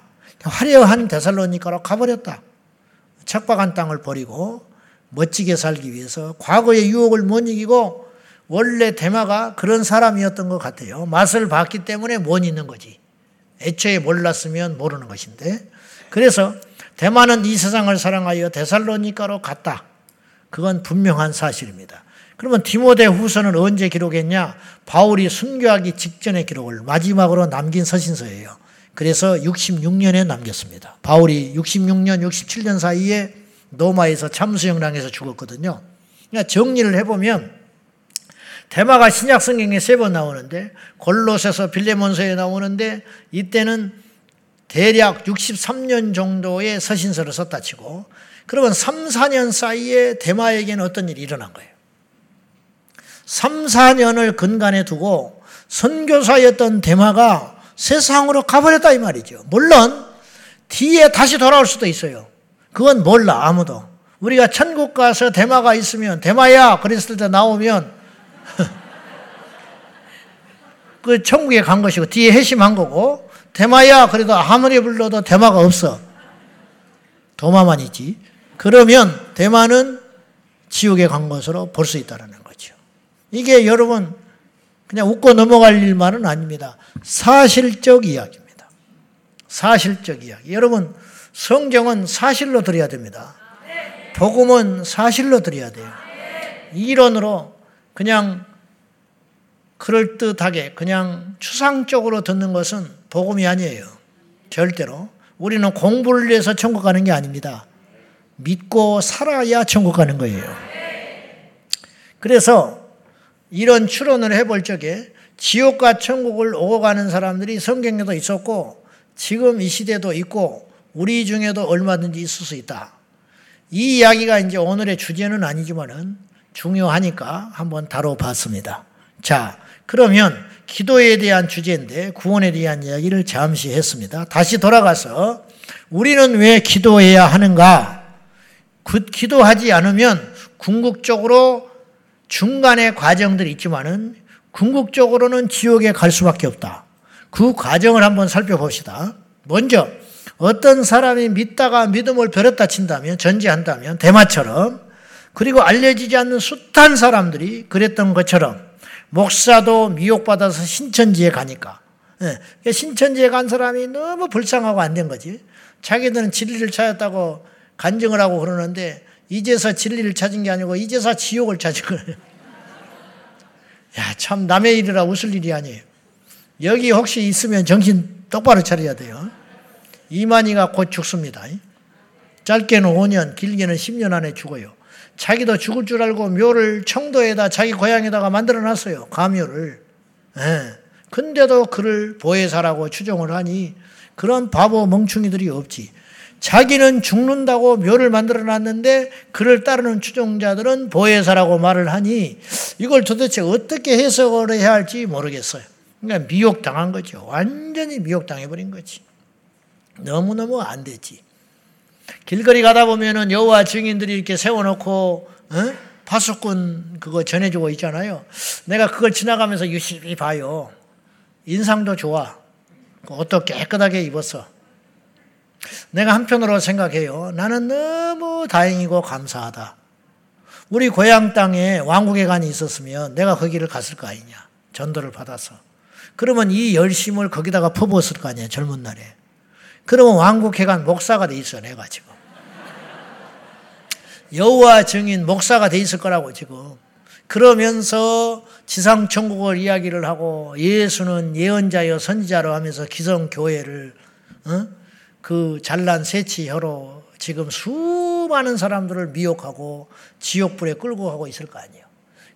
화려한 데살로니카로 가버렸다. 척박한 땅을 버리고 멋지게 살기 위해서 과거의 유혹을 못 이기고 원래 대마가 그런 사람이었던 것 같아요. 맛을 봤기 때문에 못 있는 거지. 애초에 몰랐으면 모르는 것인데. 그래서 대마는 이 세상을 사랑하여 데살로니카로 갔다. 그건 분명한 사실입니다. 그러면 디모데 후서는 언제 기록했냐? 바울이 순교하기 직전에 기록을 마지막으로 남긴 서신서예요. 그래서 66년에 남겼습니다. 바울이 66년, 67년 사이에 노마에서 참수영당에서 죽었거든요. 그러니까 정리를 해보면 대마가 신약 성경에 세 번 나오는데 골로새서 빌레몬서에 나오는데 이때는 대략 63년 정도의 서신서를 썼다 치고 그러면 3, 4년 사이에 대마에게는 어떤 일이 일어난 거예요. 3, 4년을 근간에 두고 선교사였던 대마가 세상으로 가버렸다 이 말이죠. 물론 뒤에 다시 돌아올 수도 있어요. 그건 몰라 아무도. 우리가 천국 가서 대마가 있으면 대마야 그랬을 때 나오면 그 천국에 간 것이고 뒤에 회심한 거고 대마야 그래도 아무리 불러도 대마가 없어. 도마만 있지. 그러면 대마는 지옥에 간 것으로 볼 수 있다는 거죠. 이게 여러분 그냥 웃고 넘어갈 일만은 아닙니다. 사실적 이야기입니다. 사실적 이야기. 여러분 성경은 사실로 들어야 됩니다. 복음은 사실로 들어야 돼요. 이론으로 그냥 그럴듯하게 그냥 추상적으로 듣는 것은 복음이 아니에요. 절대로. 우리는 공부를 위해서 천국 가는 게 아닙니다. 믿고 살아야 천국 가는 거예요. 그래서 이런 추론을 해볼 적에 지옥과 천국을 오고 가는 사람들이 성경에도 있었고 지금 이 시대도 있고 우리 중에도 얼마든지 있을 수 있다. 이 이야기가 이제 오늘의 주제는 아니지만은 중요하니까 한번 다뤄봤습니다. 자, 그러면 기도에 대한 주제인데 구원에 대한 이야기를 잠시 했습니다. 다시 돌아가서 우리는 왜 기도해야 하는가? 그 기도하지 않으면 궁극적으로 중간의 과정들이 있지만은 궁극적으로는 지옥에 갈 수밖에 없다. 그 과정을 한번 살펴봅시다. 먼저 어떤 사람이 믿다가 믿음을 버렸다 친다면 전제한다면 대마처럼 그리고 알려지지 않는 숱한 사람들이 그랬던 것처럼 목사도 미혹받아서 신천지에 가니까 예, 신천지에 간 사람이 너무 불쌍하고 안 된 거지. 자기들은 진리를 찾았다고 간증을 하고 그러는데 이제서 진리를 찾은 게 아니고 이제서 지옥을 찾은 거예요. 야, 참 남의 일이라 웃을 일이 아니에요. 여기 혹시 있으면 정신 똑바로 차려야 돼요. 이만희가 곧 죽습니다. 짧게는 5년, 길게는 10년 안에 죽어요. 자기도 죽을 줄 알고 묘를 청도에다 자기 고향에다가 만들어 놨어요. 가묘를. 예. 근데도 그를 보혜사라고 추정을 하니 그런 바보 멍충이들이 없지. 자기는 죽는다고 묘를 만들어 놨는데 그를 따르는 추종자들은 보혜사라고 말을 하니 이걸 도대체 어떻게 해석을 해야 할지 모르겠어요. 그러니까 미혹당한 거죠. 완전히 미혹당해버린 거지. 너무너무 안 되지. 길거리 가다 보면은 여호와 증인들이 이렇게 세워놓고 어? 파수꾼 그거 전해주고 있잖아요. 내가 그걸 지나가면서 유심히 봐요. 인상도 좋아. 옷도 깨끗하게 입었어. 내가 한편으로 생각해요. 나는 너무 다행이고 감사하다. 우리 고향 땅에 왕국의 간이 있었으면 내가 거기를 갔을 거 아니냐. 전도를 받아서. 그러면 이 열심을 거기다가 퍼부었을 거 아니야. 젊은 날에. 그러면 왕국회관 목사가 돼 있어 내가 지금. 여호와 증인 목사가 돼 있을 거라고 지금. 그러면서 지상 천국을 이야기를 하고 예수는 예언자여 선지자로 하면서 기성 교회를 어? 그 잘난 세치혀로 지금 수많은 사람들을 미혹하고 지옥불에 끌고 가고 있을 거 아니에요.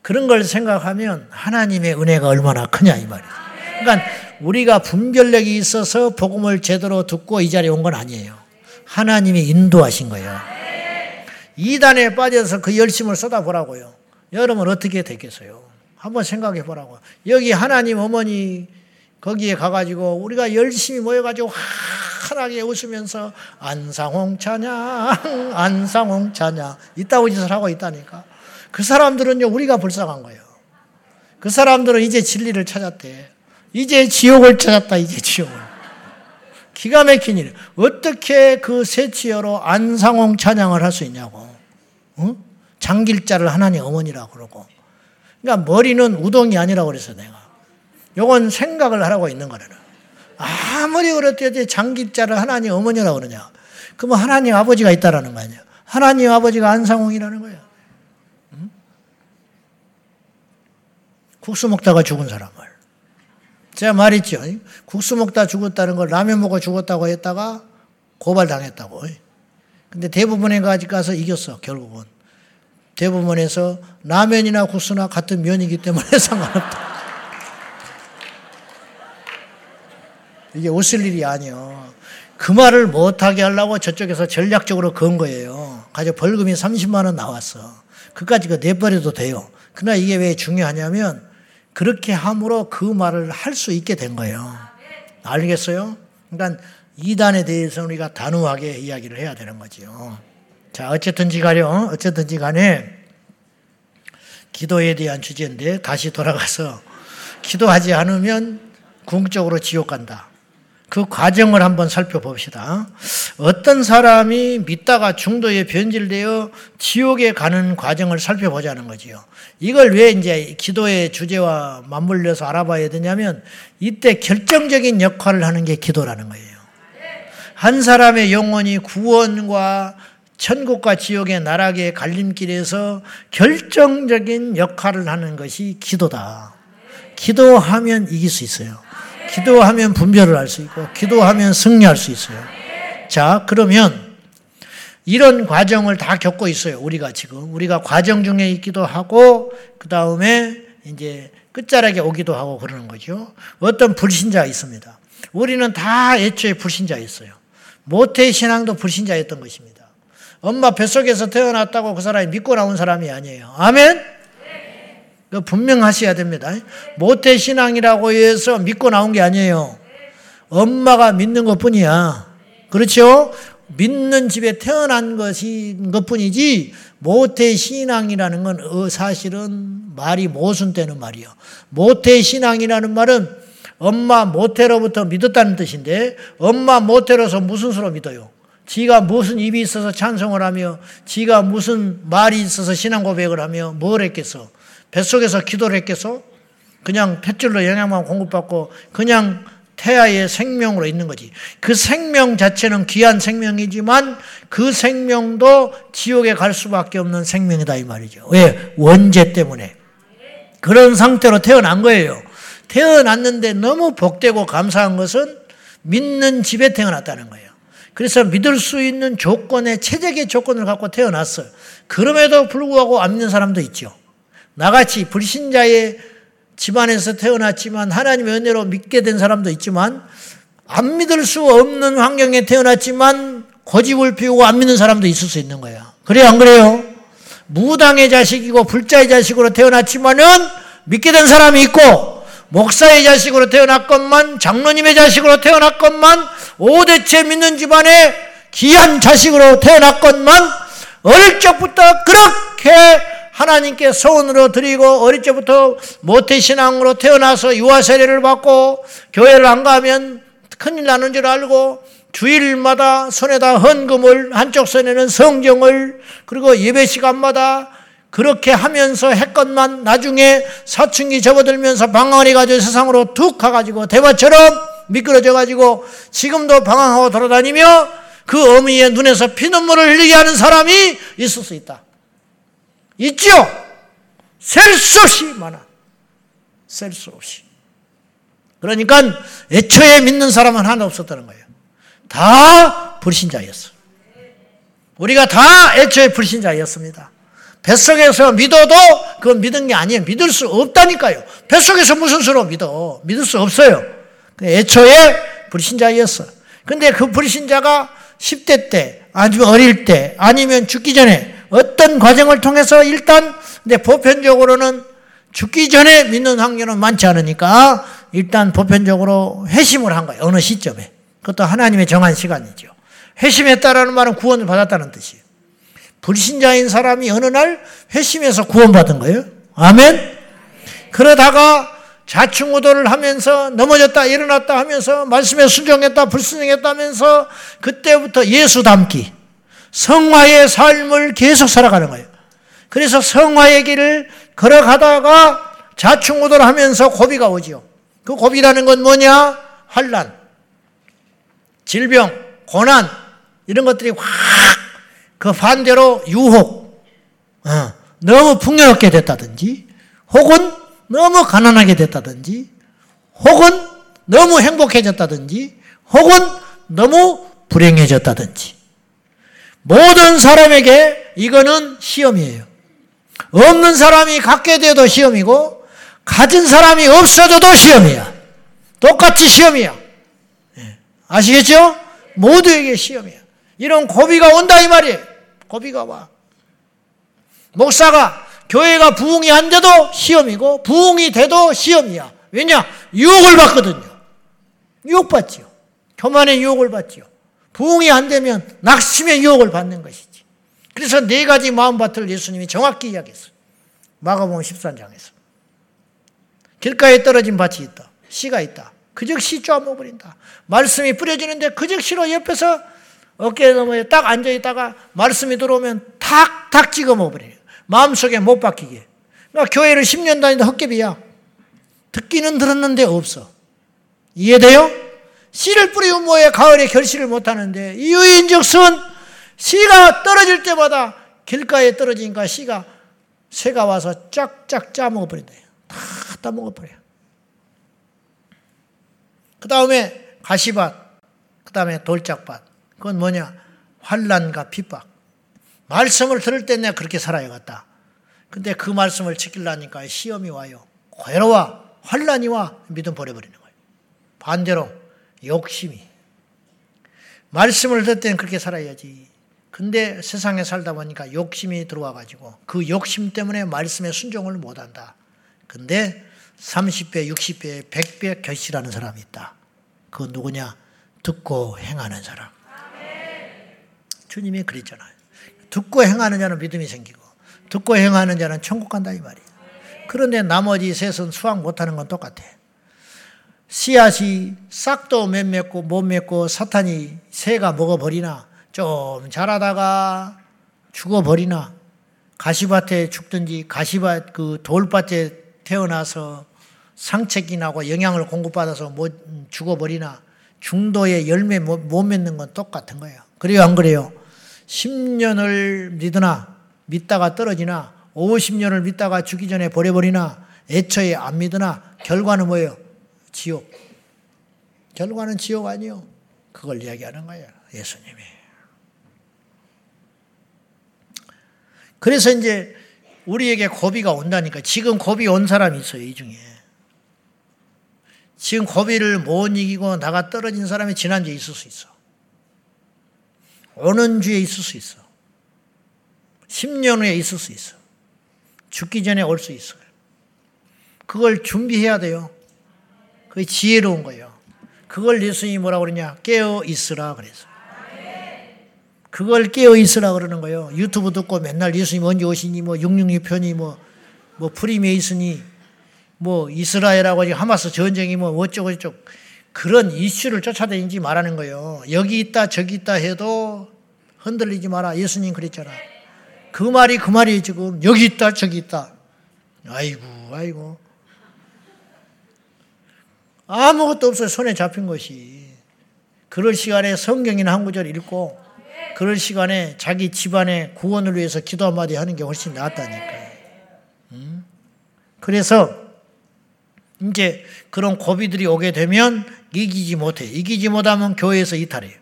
그런 걸 생각하면 하나님의 은혜가 얼마나 크냐 이 말이에요. 그러니까 우리가 분별력이 있어서 복음을 제대로 듣고 이 자리에 온 건 아니에요. 하나님이 인도하신 거예요. 이단에 빠져서 그 열심을 쏟아보라고요. 여러분 어떻게 되겠어요? 한번 생각해 보라고. 여기 하나님 어머니 거기에 가가지고 우리가 열심히 모여가지고 환하게 웃으면서 안상홍 찬양, 안상홍 찬양 이따구 짓을 하고 있다니까. 그 사람들은요 우리가 불쌍한 거예요. 그 사람들은 이제 진리를 찾았대. 이제 지옥을 찾았다, 이제 지옥을. 기가 막힌 일. 어떻게 그 세치어로 안상홍 찬양을 할 수 있냐고. 응? 장길자를 하나님 어머니라고 그러고. 그러니까 머리는 우동이 아니라고 그래서 내가. 요건 생각을 하라고 있는 거라는. 아무리 그렇듯 장길자를 하나님 어머니라고 그러냐. 그러면 하나님 아버지가 있다라는 거 아니야. 하나님 아버지가 안상홍이라는 거야. 응? 국수 먹다가 죽은 사람을. 제가 말했죠. 국수 먹다 죽었다는 걸 라면 먹어 죽었다고 했다가 고발당했다고. 근데 대부분에 가서 이겼어, 결국은. 대부분에서 라면이나 국수나 같은 면이기 때문에 상관없다. 이게 웃을 일이 아니요. 그 말을 못하게 하려고 저쪽에서 전략적으로 건 거예요. 가지고 벌금이 30만 원 나왔어. 그까지 그 내버려도 돼요. 그러나 이게 왜 중요하냐면 그렇게 함으로 그 말을 할 수 있게 된 거예요. 알겠어요? 그러니까 이단에 대해서 우리가 단호하게 이야기를 해야 되는 거죠. 자, 어쨌든지 가려, 어쨌든지 간에 기도에 대한 주제인데 다시 돌아가서 기도하지 않으면 궁극적으로 지옥 간다. 그 과정을 한번 살펴봅시다. 어떤 사람이 믿다가 중도에 변질되어 지옥에 가는 과정을 살펴보자는 거지요. 이걸 왜 이제 기도의 주제와 맞물려서 알아봐야 되냐면 이때 결정적인 역할을 하는 게 기도라는 거예요. 한 사람의 영혼이 구원과 천국과 지옥의 나락의 갈림길에서 결정적인 역할을 하는 것이 기도다. 기도하면 이길 수 있어요. 기도하면 분별을 할수 있고, 기도하면 승리할 수 있어요. 자, 그러면 이런 과정을 다 겪고 있어요. 우리가 지금. 우리가 과정 중에 있기도 하고, 그 다음에 이제 끝자락에 오기도 하고 그러는 거죠. 어떤 불신자가 있습니다. 우리는 다 애초에 불신자였어요. 모태 신앙도 불신자였던 것입니다. 엄마 뱃속에서 태어났다고 그 사람이 믿고 나온 사람이 아니에요. 아멘? 그 분명하셔야 됩니다. 모태 신앙이라고 해서 믿고 나온 게 아니에요. 엄마가 믿는 것 뿐이야. 그렇죠? 믿는 집에 태어난 것인 것 뿐이지, 모태 신앙이라는 건 어, 사실은 말이 모순되는 말이요. 모태 신앙이라는 말은 엄마 모태로부터 믿었다는 뜻인데, 엄마 모태로서 무슨 수로 믿어요? 지가 무슨 입이 있어서 찬송을 하며, 지가 무슨 말이 있어서 신앙 고백을 하며, 뭘 했겠어? 뱃속에서 기도를 했겠어? 그냥 탯줄로 영양만 공급받고, 그냥 태아의 생명으로 있는 거지. 그 생명 자체는 귀한 생명이지만 그 생명도 지옥에 갈 수밖에 없는 생명이다 이 말이죠. 왜? 원죄 때문에. 그런 상태로 태어난 거예요. 태어났는데 너무 복되고 감사한 것은 믿는 집에 태어났다는 거예요. 그래서 믿을 수 있는 조건의 최적의 조건을 갖고 태어났어요. 그럼에도 불구하고 안 믿는 사람도 있죠. 나같이 불신자의 집안에서 태어났지만 하나님의 은혜로 믿게 된 사람도 있지만 안 믿을 수 없는 환경에 태어났지만 고집을 피우고 안 믿는 사람도 있을 수 있는 거예요. 그래요, 안 그래요? 무당의 자식이고 불자의 자식으로 태어났지만은 믿게 된 사람이 있고 목사의 자식으로 태어났건만 장로님의 자식으로 태어났건만 오대체 믿는 집안에 귀한 자식으로 태어났건만 어릴 적부터 그렇게 하나님께 소원으로 드리고 어릴 적부터 모태신앙으로 태어나서 유아세례를 받고 교회를 안 가면 큰일 나는 줄 알고 주일마다 손에다 헌금을 한쪽 손에는 성경을 그리고 예배 시간마다 그렇게 하면서 했건만 나중에 사춘기 접어들면서 방황이 가지고 세상으로 툭 가가지고 대화처럼 미끄러져 가지고 지금도 방황하고 돌아다니며 그 어미의 눈에서 피눈물을 흘리게 하는 사람이 있을 수 있다. 있죠? 셀수 없이 많아. 셀 수 없이. 그러니까 애초에 믿는 사람은 하나 없었다는 거예요. 다 불신자였어. 우리가 다 애초에 불신자였습니다. 뱃속에서 믿어도 그건 믿은 게 아니에요. 믿을 수 없다니까요. 뱃속에서 무슨 수로 믿어? 믿을 수 없어요. 애초에 불신자였어. 근데 그 불신자가 10대 때, 아니면 어릴 때, 아니면 죽기 전에 어떤 과정을 통해서 일단 근데 보편적으로는 죽기 전에 믿는 확률은 많지 않으니까 일단 보편적으로 회심을 한 거예요. 어느 시점에. 그것도 하나님의 정한 시간이죠. 회심했다라는 말은 구원을 받았다는 뜻이에요. 불신자인 사람이 어느 날 회심해서 구원받은 거예요. 아멘? 그러다가 자충우도를 하면서 넘어졌다 일어났다 하면서 말씀에 순종했다 불순종했다 하면서 그때부터 예수 닮기 성화의 삶을 계속 살아가는 거예요. 그래서 성화의 길을 걸어가다가 자충우도를 하면서 고비가 오지요. 그 고비라는 건 뭐냐? 환란, 질병, 고난 이런 것들이 확 그 반대로 유혹, 어, 너무 풍요롭게 됐다든지, 혹은 너무 가난하게 됐다든지, 혹은 너무 행복해졌다든지, 혹은 너무 불행해졌다든지. 모든 사람에게 이거는 시험이에요. 없는 사람이 갖게 돼도 시험이고, 가진 사람이 없어져도 시험이야. 똑같이 시험이야. 예. 아시겠죠? 모두에게 시험이야. 이런 고비가 온다 이 말이에요. 고비가 와. 목사가 교회가 부흥이 안 돼도 시험이고 부흥이 돼도 시험이야. 왜냐? 유혹을 받거든요. 유혹받지요. 교만의 유혹을 받지요. 부흥이 안 되면 낙심의 유혹을 받는 것이지. 그래서 네 가지 마음밭을 예수님이 정확히 이야기했어요. 마가복음 13장에서. 길가에 떨어진 밭이 있다. 씨가 있다. 그 즉시 쪼아먹어버린다. 말씀이 뿌려지는데 그 즉시로 옆에서 어깨 너머에 딱 앉아있다가 말씀이 들어오면 탁 탁 찍어 먹어버려요. 마음속에 못 박히게. 그러니까 교회를 10년 다니다 헛개비야. 듣기는 들었는데 없어. 이해돼요? 씨를 뿌리면 뭐해 가을에 결실을 못하는데 이유인즉슨 씨가 떨어질 때마다 길가에 떨어지니까 씨가 새가 와서 쫙쫙 짜먹어버린다. 다 따먹어버려. 그 다음에 가시밭, 그 다음에 돌짝밭. 그건 뭐냐? 환란과 핍박. 말씀을 들을 때 내가 그렇게 살아야겠다. 근데 그 말씀을 지키려니까 시험이 와요. 괴로워. 환란이 와. 믿음 버려버리는 거예요. 반대로 욕심이. 말씀을 듣을 때는 그렇게 살아야지. 근데 세상에 살다 보니까 욕심이 들어와 가지고 그 욕심 때문에 말씀에 순종을 못 한다. 근데 30배, 60배, 100배 결실하는 사람이 있다. 그 누구냐? 듣고 행하는 사람. 주님이 그랬잖아요. 듣고 행하는 자는 믿음이 생기고 듣고 행하는 자는 천국 간다 이 말이에요. 그런데 나머지 셋은 수확 못하는 건 똑같아. 씨앗이 싹도 못 맺고 못 맺고 사탄이 새가 먹어버리나 좀 자라다가 죽어버리나 가시밭에 죽든지 가시밭 그 돌밭에 태어나서 상책이 나고 영양을 공급받아서 못 죽어버리나 중도에 열매 못 맺는 건 똑같은 거예요. 그래요 안 그래요? 10년을 믿으나 믿다가 떨어지나 50년을 믿다가 죽기 전에 버려버리나 애초에 안 믿으나 결과는 뭐예요? 지옥. 결과는 지옥 아니요. 그걸 이야기하는 거예요. 예수님이. 그래서 이제 우리에게 고비가 온다니까. 지금 고비 온 사람이 있어요, 이 중에. 지금 고비를 못 이기고 나가 떨어진 사람이 지난주에 있을 수 있어. 오는 주에 있을 수 있어. 10년 후에 있을 수 있어. 죽기 전에 올 수 있어요. 그걸 준비해야 돼요. 그게 지혜로운 거예요. 그걸 예수님이 뭐라고 그러냐? 깨어 있으라 그래서. 그걸 깨어 있으라 그러는 거예요. 유튜브 듣고 맨날 예수님 언제 오시니 뭐 666편이 뭐, 뭐 프리메이슨이 뭐 이스라엘하고 하마스 전쟁이 뭐 어쩌고 저쩌고 그런 이슈를 쫓아다니지 말하는 거예요. 여기 있다 저기 있다 해도 흔들리지 마라. 예수님 그랬잖아. 그 말이 그 말이 지금 여기 있다 저기 있다. 아이고 아이고 아무것도 없어요. 손에 잡힌 것이. 그럴 시간에 성경이나 한 구절 읽고 그럴 시간에 자기 집안의 구원을 위해서 기도 한마디 하는 게 훨씬 낫다니까요. 음? 그래서 이제 그런 고비들이 오게 되면 이기지 못해. 이기지 못하면 교회에서 이탈해요.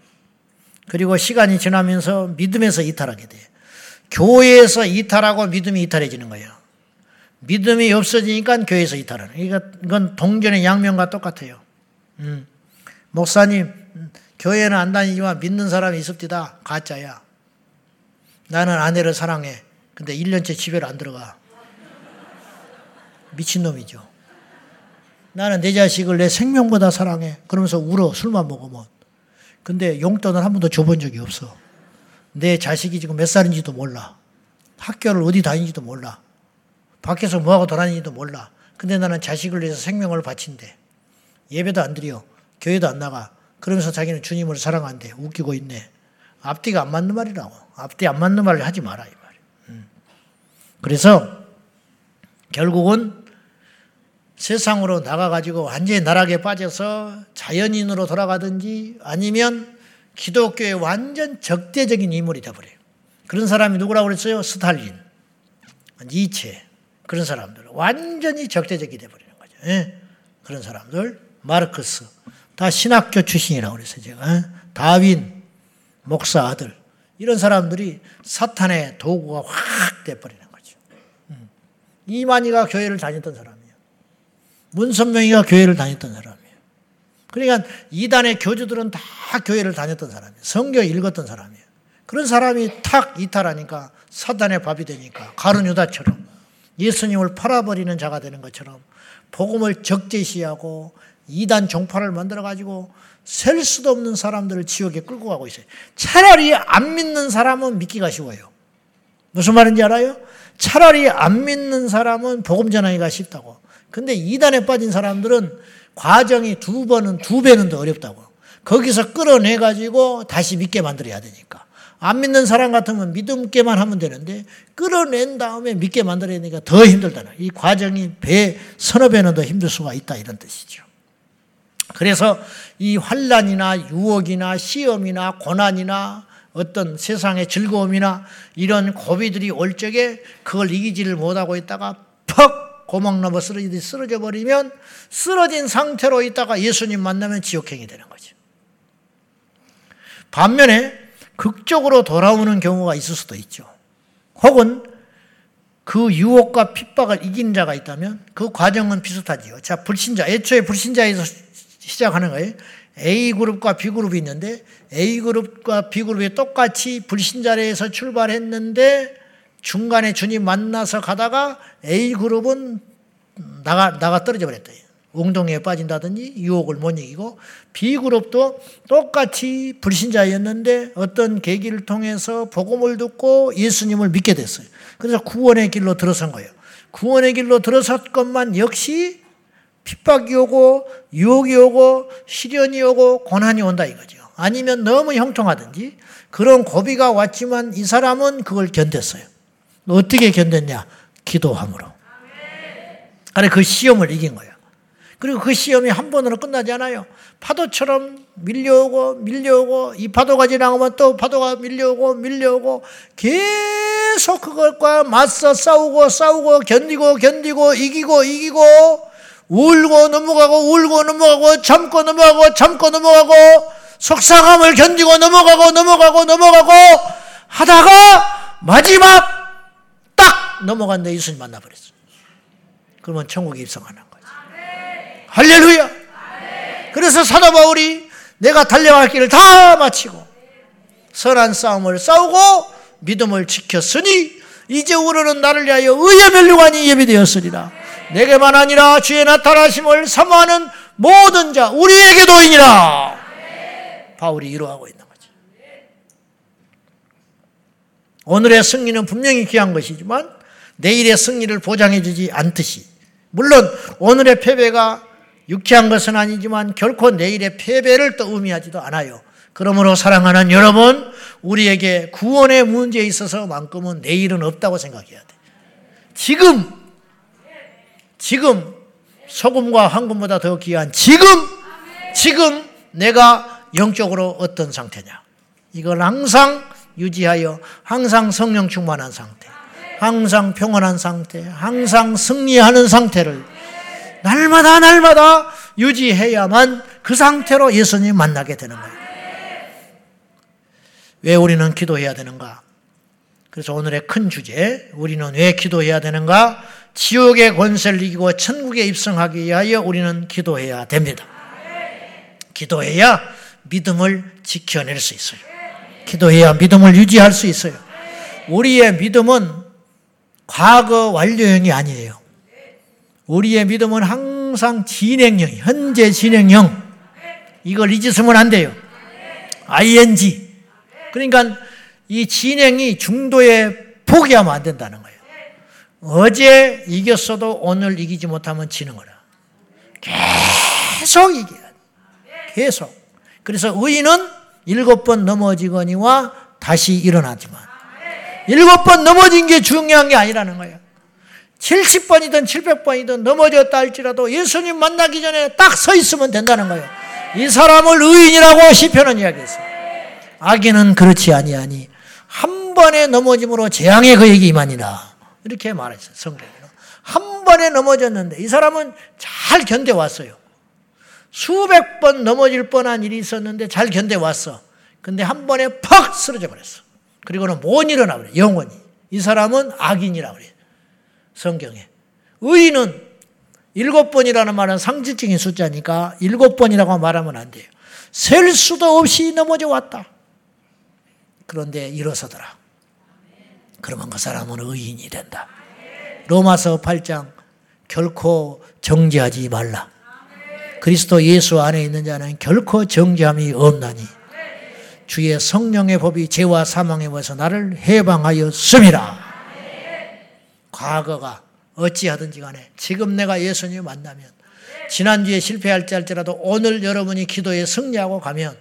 그리고 시간이 지나면서 믿음에서 이탈하게 돼요. 교회에서 이탈하고 믿음이 이탈해지는 거예요. 믿음이 없어지니까 교회에서 이탈하는. 이건 동전의 양면과 똑같아요. 음. 목사님, 교회는 안 다니지만 믿는 사람이 있습니다. 가짜야. 나는 아내를 사랑해. 근데 1년째 집에를 안 들어가. 미친놈이죠. 나는 내 자식을 내 생명보다 사랑해. 그러면서 울어. 술만 먹으면. 근데 용돈을 한 번도 줘본 적이 없어. 내 자식이 지금 몇 살인지도 몰라. 학교를 어디 다니는지도 몰라. 밖에서 뭐하고 돌아다니지도 몰라. 근데 나는 자식을 위해서 생명을 바친대. 예배도 안 드려. 교회도 안 나가. 그러면서 자기는 주님을 사랑한대. 웃기고 있네. 앞뒤가 안 맞는 말이라고. 앞뒤 안 맞는 말을 하지 마라. 이 말이야. 음. 그래서 결국은 세상으로 나가가지고 완전히 나락에 빠져서 자연인으로 돌아가든지 아니면 기독교의 완전 적대적인 인물이 되어버려요. 그런 사람이 누구라고 그랬어요? 스탈린, 니체, 그런 사람들. 완전히 적대적이 되어버리는 거죠. 예? 그런 사람들, 마르크스, 다 신학교 출신이라고 그랬어요, 제가. 예? 다윈, 목사 아들. 이런 사람들이 사탄의 도구가 확 돼버리는 거죠. 음. 이만희가 교회를 다녔던 사람이에요. 문선명이가 교회를 다녔던 사람이에요. 그러니까 이단의 교주들은 다 교회를 다녔던 사람이에요. 성경 읽었던 사람이에요. 그런 사람이 탁 이탈하니까 사단의 밥이 되니까 가룟 유다처럼 예수님을 팔아버리는 자가 되는 것처럼 복음을 적재시하고 이단 종파를 만들어 가지고 셀 수도 없는 사람들을 지옥에 끌고 가고 있어요. 차라리 안 믿는 사람은 믿기가 쉬워요. 무슨 말인지 알아요? 차라리 안 믿는 사람은 복음 전하기가 쉽다고. 근데 이단에 빠진 사람들은 과정이 두 번은 두 배는 더 어렵다고. 거기서 끌어내 가지고 다시 믿게 만들어야 되니까. 안 믿는 사람 같으면 믿음께만 하면 되는데 끌어낸 다음에 믿게 만들어야 되니까 더 힘들다는 이 과정이 배 서너 배는 더 힘들 수가 있다 이런 뜻이죠. 그래서 이 환란이나 유혹이나 시험이나 고난이나 어떤 세상의 즐거움이나 이런 고비들이 올 적에 그걸 이기지를 못하고 있다가 퍽 고막 넘어 쓰러지듯이 쓰러져 버리면 쓰러진 상태로 있다가 예수님 만나면 지옥행이 되는 거죠. 반면에 극적으로 돌아오는 경우가 있을 수도 있죠. 혹은 그 유혹과 핍박을 이긴 자가 있다면 그 과정은 비슷하지요. 자, 불신자, 애초에 불신자에서 시작하는 거예요. A그룹과 B그룹이 있는데 A그룹과 B그룹이 똑같이 불신자에서 출발했는데 중간에 주님 만나서 가다가 A그룹은 나가, 나가 떨어져 버렸다. 웅동에 빠진다든지 유혹을 못 이기고 B그룹도 똑같이 불신자였는데 어떤 계기를 통해서 복음을 듣고 예수님을 믿게 됐어요. 그래서 구원의 길로 들어선 거예요. 구원의 길로 들어섰건만 역시 핍박이 오고 유혹이 오고 시련이 오고 고난이 온다 이거죠. 아니면 너무 형통하든지 그런 고비가 왔지만 이 사람은 그걸 견뎠어요. 어떻게 견뎠냐? 기도함으로. 아니 그 시험을 이긴 거예요. 그리고 그 시험이 한 번으로 끝나지 않아요. 파도처럼 밀려오고 밀려오고 이 파도가 지나가면 또 파도가 밀려오고 밀려오고 계속 그것과 맞서 싸우고 싸우고 견디고 견디고 이기고 이기고 울고 넘어가고 울고 넘어가고 참고 넘어가고 참고 넘어가고 속상함을 견디고 넘어가고 넘어가고 넘어가고 하다가 마지막 딱 넘어간 데 예수님 만나버렸어. 그러면 천국에 입성하는 거지. 할렐루야. 그래서 사도 바울이 내가 달려갈 길을 다 마치고 선한 싸움을 싸우고 믿음을 지켰으니 이제 우리는 나를 위하여 의의 멸류관이 예비되었으리라. 내게만 아니라 주의 나타나심을 사모하는 모든 자 우리에게도 이니라. 바울이 이루어가고 있는 거죠. 오늘의 승리는 분명히 귀한 것이지만 내일의 승리를 보장해 주지 않듯이 물론 오늘의 패배가 유쾌한 것은 아니지만 결코 내일의 패배를 또 의미하지도 않아요. 그러므로 사랑하는 여러분, 우리에게 구원의 문제에 있어서만큼은 내일은 없다고 생각해야 돼. 지금, 지금 소금과 황금보다 더 귀한 지금, 지금 내가 영적으로 어떤 상태냐. 이걸 항상 유지하여 항상 성령 충만한 상태, 항상 평안한 상태, 항상 승리하는 상태를 날마다 날마다 유지해야만 그 상태로 예수님 만나게 되는 거예요. 왜 우리는 기도해야 되는가? 그래서 오늘의 큰 주제, 우리는 왜 기도해야 되는가? 지옥의 권세를 이기고 천국에 입성하기 위하여 우리는 기도해야 됩니다. 기도해야 믿음을 지켜낼 수 있어요. 기도해야 믿음을 유지할 수 있어요. 우리의 믿음은 과거 완료형이 아니에요. 우리의 믿음은 항상 진행형, 현재 진행형. 이걸 잊으시면 안 돼요. ing. 그러니까 이 진행이 중도에 포기하면 안 된다는 거예요. 어제 이겼어도 오늘 이기지 못하면 지는 거라. 계속 이겨야 돼. 계속. 그래서 의인은 일곱 번 넘어지거니와 다시 일어나지만 일곱 번 넘어진 게 중요한 게 아니라는 거예요. 70번이든 700번이든 넘어졌다 할지라도 예수님 만나기 전에 딱 서 있으면 된다는 거예요. 이 사람을 의인이라고 시편은 이야기했어요. 악인은 그렇지 아니하니 한 번에 넘어짐으로 재앙의 그에게 임하니라. 이렇게 말했어요. 성경에는. 한 번에 넘어졌는데 이 사람은 잘 견뎌왔어요. 수백 번 넘어질 뻔한 일이 있었는데 잘 견뎌왔어. 근데 한 번에 팍 쓰러져 버렸어. 그리고는 못 일어나 버려. 영원히. 이 사람은 악인이라 그래요. 성경에. 의인은 일곱 번이라는 말은 상징적인 숫자니까 일곱 번이라고 말하면 안 돼요. 셀 수도 없이 넘어져 왔다. 그런데 일어서더라. 그러면 그 사람은 의인이 된다. 로마서 8장 결코 정지하지 말라. 그리스도 예수 안에 있는 자는 결코 정지함이 없나니 주의 성령의 법이 죄와 사망의 법에서 나를 해방하였음이라. 과거가 어찌하든지 간에 지금 내가 예수님 만나면 지난주에 실패할지 할지라도 오늘 여러분이 기도에 승리하고 가면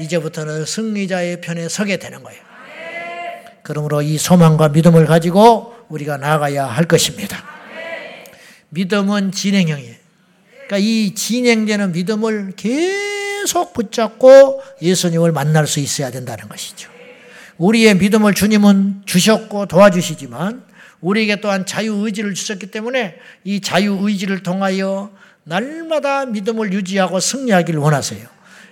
이제부터는 승리자의 편에 서게 되는 거예요. 그러므로 이 소망과 믿음을 가지고 우리가 나아가야 할 것입니다. 믿음은 진행형이에요. 그러니까 이 진행되는 믿음을 계속 붙잡고 예수님을 만날 수 있어야 된다는 것이죠. 우리의 믿음을 주님은 주셨고 도와주시지만 우리에게 또한 자유의지를 주셨기 때문에 이 자유의지를 통하여 날마다 믿음을 유지하고 승리하기를 원하세요.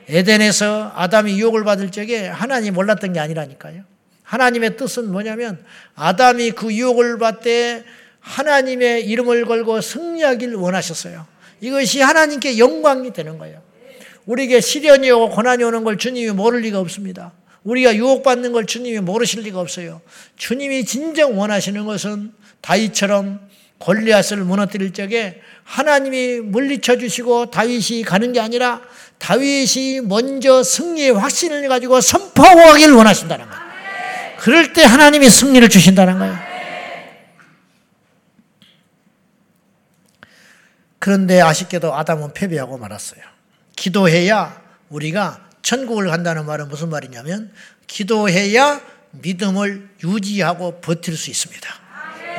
에덴에서 아담이 유혹을 받을 적에 하나님 몰랐던 게 아니라니까요. 하나님의 뜻은 뭐냐면 아담이 그 유혹을 받되 하나님의 이름을 걸고 승리하기를 원하셨어요. 이것이 하나님께 영광이 되는 거예요. 우리에게 시련이 오고 고난이 오는 걸 주님이 모를 리가 없습니다. 우리가 유혹받는 걸 주님이 모르실 리가 없어요. 주님이 진정 원하시는 것은 다윗처럼 골리앗을 무너뜨릴 적에 하나님이 물리쳐 주시고 다윗이 가는 게 아니라 다윗이 먼저 승리의 확신을 가지고 선포하고 가기를 원하신다는 거예요. 그럴 때 하나님이 승리를 주신다는 거예요. 그런데 아쉽게도 아담은 패배하고 말았어요. 기도해야 우리가 천국을 간다는 말은 무슨 말이냐면 기도해야 믿음을 유지하고 버틸 수 있습니다.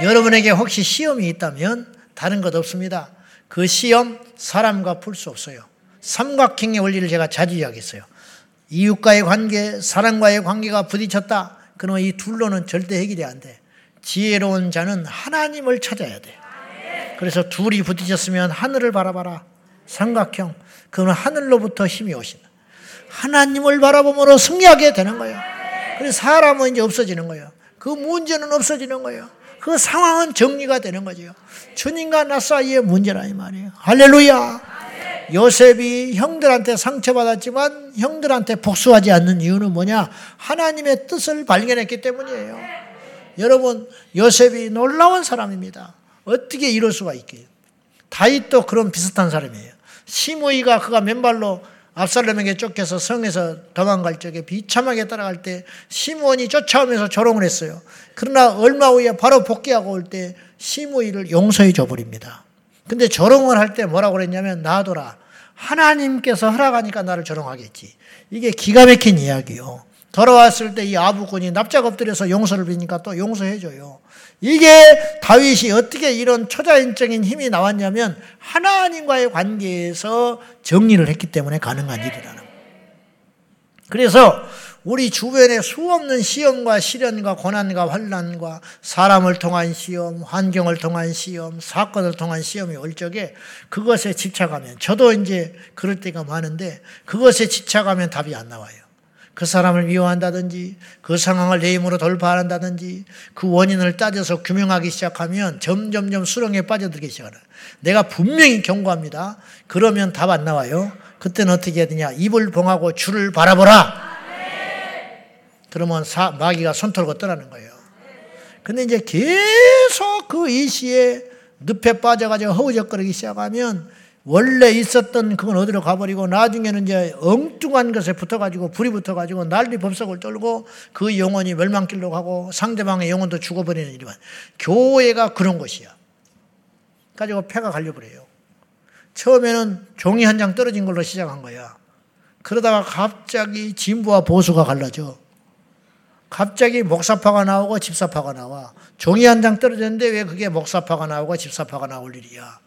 여러분에게 혹시 시험이 있다면 다른 것 없습니다. 그 시험 사람과 풀 수 없어요. 삼각형의 원리를 제가 자주 이야기했어요. 이웃과의 관계, 사람과의 관계가 부딪혔다. 그러면 이 둘로는 절대 해결이 안 돼. 지혜로운 자는 하나님을 찾아야 돼. 그래서 둘이 부딪혔으면 하늘을 바라봐라. 삼각형. 그러면 하늘로부터 힘이 오신다. 하나님을 바라보므로 승리하게 되는 거예요. 그래서 사람은 이제 없어지는 거예요. 그 문제는 없어지는 거예요. 그 상황은 정리가 되는 거죠. 주님과 나 사이의 문제라 이 말이에요. 할렐루야. 요셉이 형들한테 상처받았지만 형들한테 복수하지 않는 이유는 뭐냐? 하나님의 뜻을 발견했기 때문이에요. 여러분, 요셉이 놀라운 사람입니다. 어떻게 이럴 수가 있게요? 다윗도 그런 비슷한 사람이에요. 시므이가 그가 맨발로 압살롬에게 쫓겨서 성에서 도망갈 적에 비참하게 따라갈 때 시므온이 쫓아오면서 조롱을 했어요. 그러나 얼마 후에 바로 복귀하고 올 때 시므이를 용서해 줘 버립니다. 근데 조롱을 할 때 뭐라고 그랬냐면 놔둬라. 하나님께서 허락하니까 나를 조롱하겠지. 이게 기가 막힌 이야기요. 돌아왔을 때 이 아부꾼이 납작 엎드려서 용서를 비니까 또 용서해 줘요. 이게 다윗이 어떻게 이런 초자연적인 힘이 나왔냐면 하나님과의 관계에서 정리를 했기 때문에 가능한 일이라는 그래서 우리 주변에 수없는 시험과 시련과 고난과 환란과 사람을 통한 시험, 환경을 통한 시험, 사건을 통한 시험이 올 적에 그것에 집착하면 저도 이제 그럴 때가 많은데 그것에 집착하면 답이 안 나와요. 그 사람을 미워한다든지 그 상황을 내 힘으로 돌파한다든지 그 원인을 따져서 규명하기 시작하면 점점점 수렁에 빠져들기 시작하는 내가 분명히 경고합니다. 그러면 답 안 나와요. 그때는 어떻게 해야 되냐? 입을 봉하고 줄을 바라보라. 그러면 사, 마귀가 손 털고 떠나는 거예요. 근데 이제 계속 그 이시에 늪에 빠져가지고 허우적거리기 시작하면 원래 있었던 그건 어디로 가버리고 나중에는 이제 엉뚱한 것에 붙어가지고 불이 붙어가지고 난리 법석을 떨고 그 영혼이 멸망길로 가고 상대방의 영혼도 죽어버리는 일이만 교회가 그런 것이야. 가지고 폐가 갈려버려요. 처음에는 종이 한 장 떨어진 걸로 시작한 거야. 그러다가 갑자기 진부와 보수가 갈라져. 갑자기 목사파가 나오고 집사파가 나와. 종이 한 장 떨어졌는데 왜 그게 목사파가 나오고 집사파가 나올 일이야.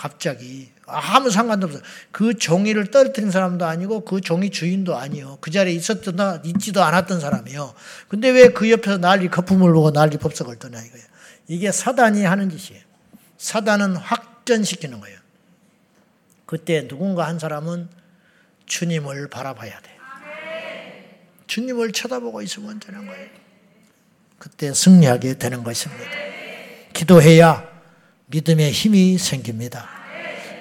갑자기. 아무 상관도 없어. 그 종이를 떨어뜨린 사람도 아니고 그 종이 주인도 아니요. 그 자리에 있었던, 있지도 않았던 사람이요. 근데 왜 그 옆에서 난리 거품을 보고 난리 법석을 떠냐 이거예요. 이게 사단이 하는 짓이에요. 사단은 확전시키는 거예요. 그때 누군가 한 사람은 주님을 바라봐야 돼. 주님을 쳐다보고 있으면 되는 거예요. 그때 승리하게 되는 것입니다. 기도해야 믿음의 힘이 생깁니다.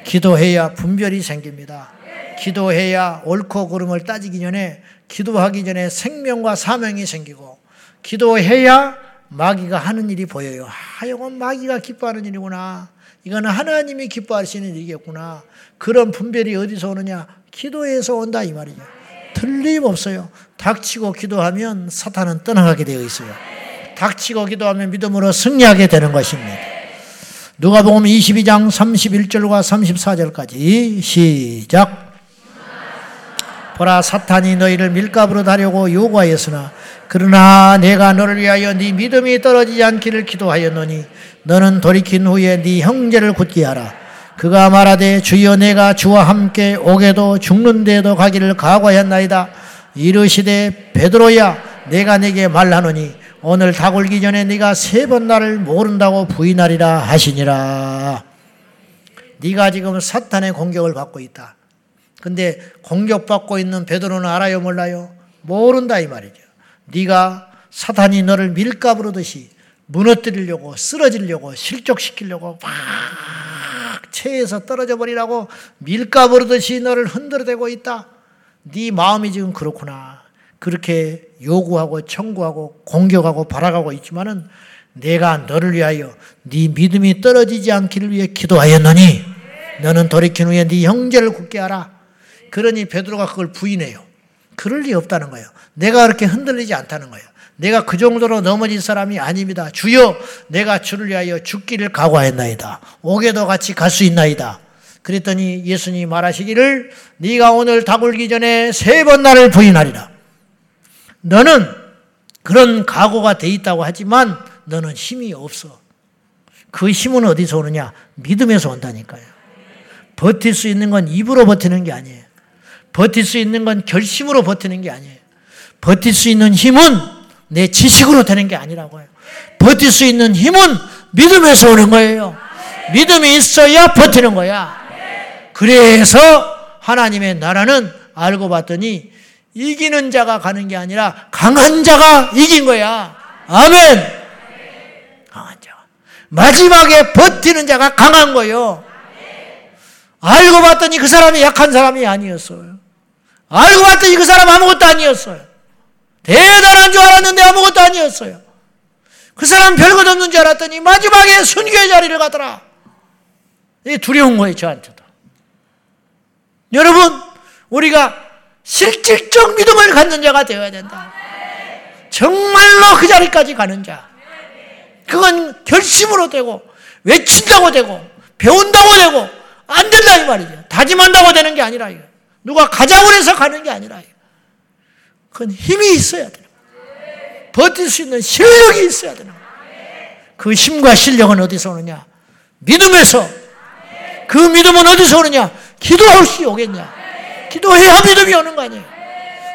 기도해야 분별이 생깁니다. 기도해야 옳고 그름을 따지기 전에 기도하기 전에 생명과 사명이 생기고 기도해야 마귀가 하는 일이 보여요. 아, 이건 마귀가 기뻐하는 일이구나. 이거는 하나님이 기뻐하시는 일이겠구나. 그런 분별이 어디서 오느냐? 기도에서 온다 이 말이죠. 틀림없어요. 닥치고 기도하면 사탄은 떠나가게 되어 있어요. 닥치고 기도하면 믿음으로 승리하게 되는 것입니다. 누가복음 22장 31절과 34절까지 시작. 보라 사탄이 너희를 밀가부로 다려고 요구하였으나 그러나 내가 너를 위하여 네 믿음이 떨어지지 않기를 기도하였노니 너는 돌이킨 후에 네 형제를 굳게 하라. 그가 말하되 주여 내가 주와 함께 오게도 죽는 데도 가기를 각오하였나이다. 이르시되 베드로야 내가 내게 말하노니 오늘 다굴기 전에 네가 세 번 나를 모른다고 부인하리라 하시니라. 네가 지금 사탄의 공격을 받고 있다. 근데 공격받고 있는 베드로는 알아요 몰라요? 모른다 이 말이죠. 네가 사탄이 너를 밀가부르듯이 무너뜨리려고 쓰러지려고 실족시키려고 막 체에서 떨어져 버리라고 밀가부르듯이 너를 흔들어대고 있다. 네 마음이 지금 그렇구나. 그렇게 요구하고 청구하고 공격하고 바라가고 있지만은 내가 너를 위하여 네 믿음이 떨어지지 않기를 위해 기도하였노니 너는 돌이킨 후에 네 형제를 굳게 하라. 그러니 베드로가 그걸 부인해요. 그럴 리 없다는 거예요. 내가 그렇게 흔들리지 않다는 거예요. 내가 그 정도로 넘어진 사람이 아닙니다. 주여, 내가 주를 위하여 죽기를 각오하였나이다. 옥에도 같이 갈 수 있나이다. 그랬더니 예수님이 말하시기를 네가 오늘 다굴기 전에 세 번 나를 부인하리라. 너는 그런 각오가 돼 있다고 하지만 너는 힘이 없어. 그 힘은 어디서 오느냐? 믿음에서 온다니까요. 버틸 수 있는 건 입으로 버티는 게 아니에요. 버틸 수 있는 건 결심으로 버티는 게 아니에요. 버틸 수 있는 힘은 내 지식으로 되는 게 아니라고요. 버틸 수 있는 힘은 믿음에서 오는 거예요. 믿음이 있어야 버티는 거야. 그래서 하나님의 나라는 알고 봤더니 이기는 자가 가는 게 아니라 강한 자가 이긴 거야. 아멘. 강한 자. 마지막에 버티는 자가 강한 거요. 알고 봤더니 그 사람이 약한 사람이 아니었어요. 알고 봤더니 그 사람 아무것도 아니었어요. 대단한 줄 알았는데 아무것도 아니었어요. 그 사람 별것 없는 줄 알았더니 마지막에 순교의 자리를 가더라. 이 두려운 거예요, 저한테도. 여러분, 우리가 실질적 믿음을 갖는 자가 되어야 된다. 정말로 그 자리까지 가는 자. 그건 결심으로 되고, 외친다고 되고, 배운다고 되고, 안 된다 이 말이죠. 다짐한다고 되는 게 아니라 이거. 누가 가자고 해서 가는 게 아니라 이거. 그건 힘이 있어야 거예요. 버틸 수 있는 실력이 있어야 되는 거예요. 그 힘과 실력은 어디서 오느냐? 믿음에서. 그 믿음은 어디서 오느냐? 기도할 수 오겠냐? 기도해야 믿음이 오는 거 아니에요.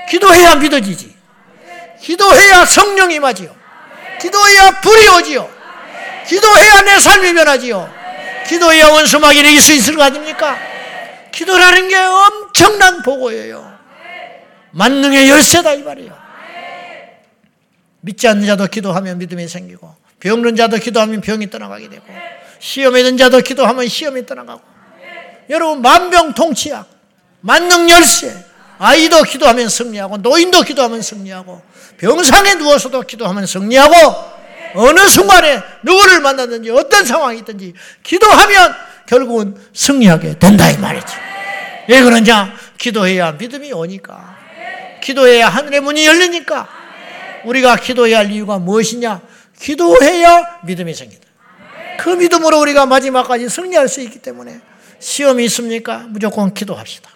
기도해야 믿어지지. 기도해야 성령이 임하지요. 기도해야 불이 오지요. 기도해야 내 삶이 변하지요. 기도해야 원수마귀를 이길 수 있을 거 아닙니까? 기도라는 게 엄청난 보고예요. 만능의 열쇠다 이 말이에요. 믿지 않는 자도 기도하면 믿음이 생기고 병든 자도 기도하면 병이 떠나가게 되고 시험에 든 자도 기도하면 시험이 떠나가고 여러분 만병통치약 만능 열쇠 아이도 기도하면 승리하고 노인도 기도하면 승리하고 병상에 누워서도 기도하면 승리하고 어느 순간에 누구를 만났든지 어떤 상황이 있든지 기도하면 결국은 승리하게 된다 이 말이죠. 왜 그러냐? 기도해야 믿음이 오니까. 기도해야 하늘의 문이 열리니까. 우리가 기도해야 할 이유가 무엇이냐? 기도해야 믿음이 생긴다. 그 믿음으로 우리가 마지막까지 승리할 수 있기 때문에 시험이 있습니까? 무조건 기도합시다.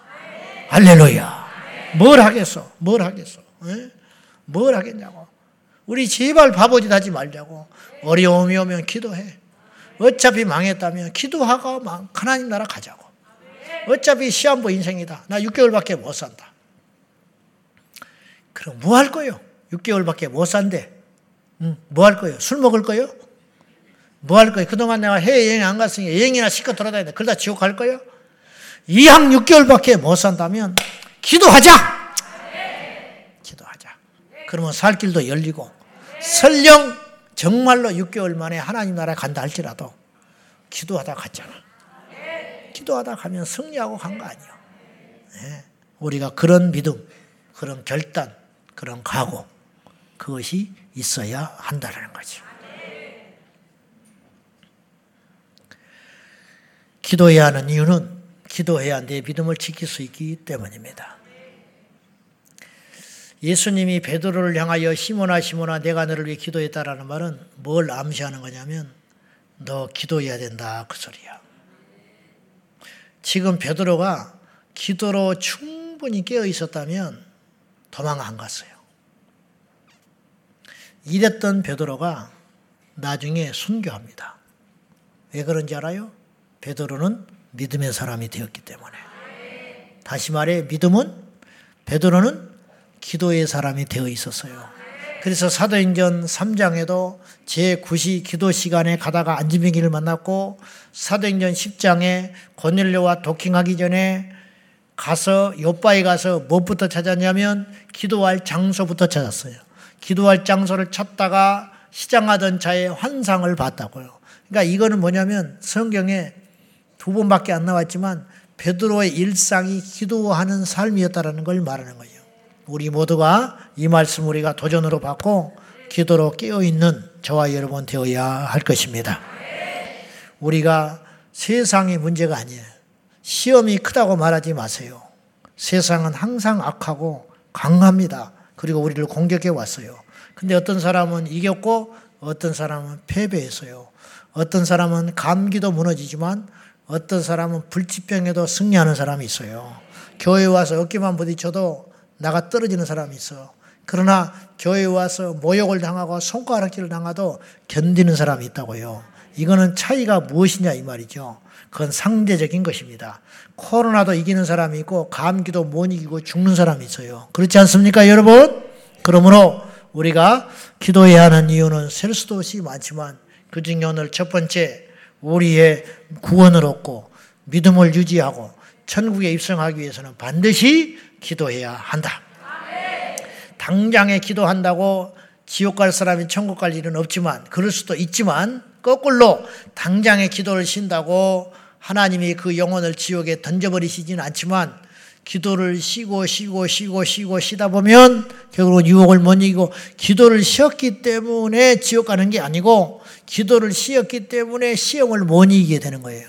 할렐루야. 뭘 하겠어? 뭘 하겠어? 에? 뭘 하겠냐고. 우리 제발 바보짓 하지 말자고. 어려움이 오면 기도해. 어차피 망했다면 기도하고 하나님 나라 가자고. 어차피 시한부 인생이다. 나 6개월밖에 못 산다. 그럼 뭐 할 거요? 6개월밖에 못 산대. 응, 뭐 할 거요? 술 먹을 거요? 뭐 할 거요? 그동안 내가 해외여행 안 갔으니까 여행이나 시켜 돌아다니다. 그러다 지옥 갈 거요? 2학 6개월밖에 못 산다면 기도하자! 기도하자. 그러면 살 길도 열리고 설령 정말로 6개월 만에 하나님 나라에 간다 할지라도 기도하다 갔잖아. 기도하다 가면 승리하고 간 거 아니에요. 네. 우리가 그런 믿음, 그런 결단, 그런 각오, 그것이 있어야 한다는 거죠. 기도해야 하는 이유는 기도해야 내 믿음을 지킬 수 있기 때문입니다. 예수님이 베드로를 향하여 시몬아 시몬아 내가 너를 위해 기도했다라는 말은 뭘 암시하는 거냐면 너 기도해야 된다 그 소리야. 지금 베드로가 기도로 충분히 깨어 있었다면 도망 안 갔어요. 이랬던 베드로가 나중에 순교합니다. 왜 그런지 알아요? 베드로는 믿음의 사람이 되었기 때문에. 다시 말해 믿음은 베드로는 기도의 사람이 되어 있었어요. 그래서 사도행전 3장에도 제9시 기도 시간에 가다가 안지명기를 만났고 사도행전 10장에 고넬료와 도킹하기 전에 가서 요바에 가서 무엇부터 찾았냐면 기도할 장소부터 찾았어요. 기도할 장소를 찾다가 시장하던 차에 환상을 봤다고요. 그러니까 이거는 뭐냐면 성경에 두 번밖에 안 나왔지만 베드로의 일상이 기도하는 삶이었다라는 걸 말하는 거예요. 우리 모두가 이 말씀 우리가 도전으로 받고 기도로 깨어 있는 저와 여러분 되어야 할 것입니다. 우리가 세상의 문제가 아니에요. 시험이 크다고 말하지 마세요. 세상은 항상 악하고 강합니다. 그리고 우리를 공격해 왔어요. 근데 어떤 사람은 이겼고 어떤 사람은 패배했어요. 어떤 사람은 감기도 무너지지만 어떤 사람은 불치병에도 승리하는 사람이 있어요. 교회 와서 어깨만 부딪혀도 나가 떨어지는 사람이 있어. 그러나 교회 와서 모욕을 당하고 손가락질을 당하도 견디는 사람이 있다고요. 이거는 차이가 무엇이냐 이 말이죠. 그건 상대적인 것입니다. 코로나도 이기는 사람이 있고 감기도 못 이기고 죽는 사람이 있어요. 그렇지 않습니까, 여러분? 그러므로 우리가 기도해야 하는 이유는 셀 수도 없이 많지만 그 중에 오늘 첫 번째 우리의 구원을 얻고 믿음을 유지하고 천국에 입성하기 위해서는 반드시 기도해야 한다. 당장에 기도한다고 지옥 갈 사람이 천국 갈 일은 없지만 그럴 수도 있지만 거꾸로 당장에 기도를 쉰다고 하나님이 그 영혼을 지옥에 던져버리시지는 않지만 기도를 쉬고 쉬고 쉬고 쉬고 쉬다 보면 결국은 유혹을 못 이기고 기도를 쉬었기 때문에 지옥 가는 게 아니고 기도를 쉬었기 때문에 시험을 못 이기게 되는 거예요.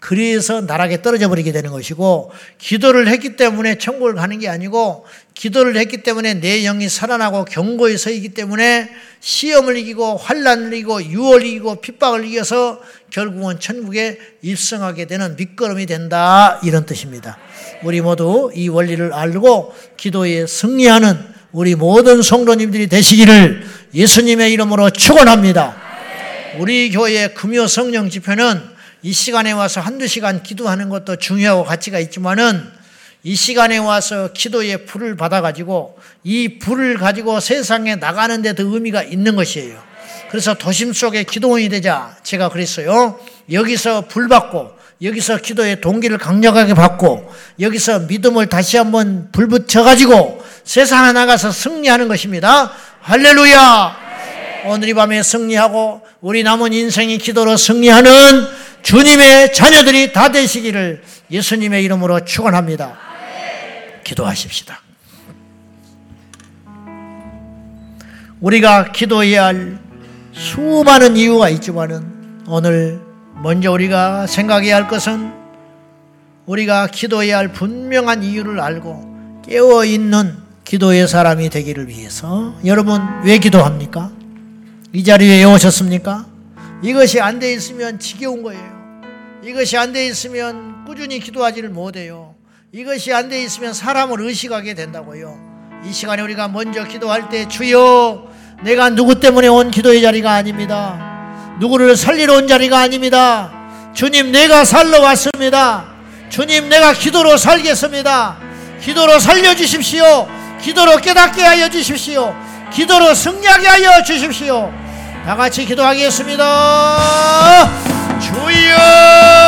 그래서 나락에 떨어져 버리게 되는 것이고 기도를 했기 때문에 천국을 가는 게 아니고 기도를 했기 때문에 내 영이 살아나고 경고에 서 있기 때문에 시험을 이기고 환란을 이기고 유월을 이기고 핍박을 이겨서 결국은 천국에 입성하게 되는 밑거름이 된다 이런 뜻입니다. 우리 모두 이 원리를 알고 기도에 승리하는 우리 모든 성도님들이 되시기를 예수님의 이름으로 축원합니다. 우리 교회 금요 성령 집회는 이 시간에 와서 한두 시간 기도하는 것도 중요하고 가치가 있지만은 이 시간에 와서 기도의 불을 받아가지고 이 불을 가지고 세상에 나가는 데 더 의미가 있는 것이에요. 그래서 도심 속에 기도원이 되자 제가 그랬어요. 여기서 불 받고 여기서 기도의 동기를 강력하게 받고 여기서 믿음을 다시 한번 불 붙여가지고 세상에 나가서 승리하는 것입니다. 할렐루야! 오늘 이 밤에 승리하고 우리 남은 인생이 기도로 승리하는 주님의 자녀들이 다 되시기를 예수님의 이름으로 축원합니다. 기도하십시다. 우리가 기도해야 할 수많은 이유가 있지만은 오늘 먼저 우리가 생각해야 할 것은 우리가 기도해야 할 분명한 이유를 알고 깨어 있는 기도의 사람이 되기를 위해서 여러분 왜 기도합니까? 이 자리에 왜 오셨습니까? 이것이 안 돼 있으면 지겨운 거예요. 이것이 안 돼 있으면 꾸준히 기도하지를 못해요. 이것이 안 돼 있으면 사람을 의식하게 된다고요. 이 시간에 우리가 먼저 기도할 때 주여 내가 누구 때문에 온 기도의 자리가 아닙니다. 누구를 살리러 온 자리가 아닙니다. 주님 내가 살러 왔습니다. 주님 내가 기도로 살겠습니다. 기도로 살려주십시오. 기도로 깨닫게 하여 주십시오. 기도로 승리하게 하여 주십시오. 다 같이 기도하겠습니다. 주여!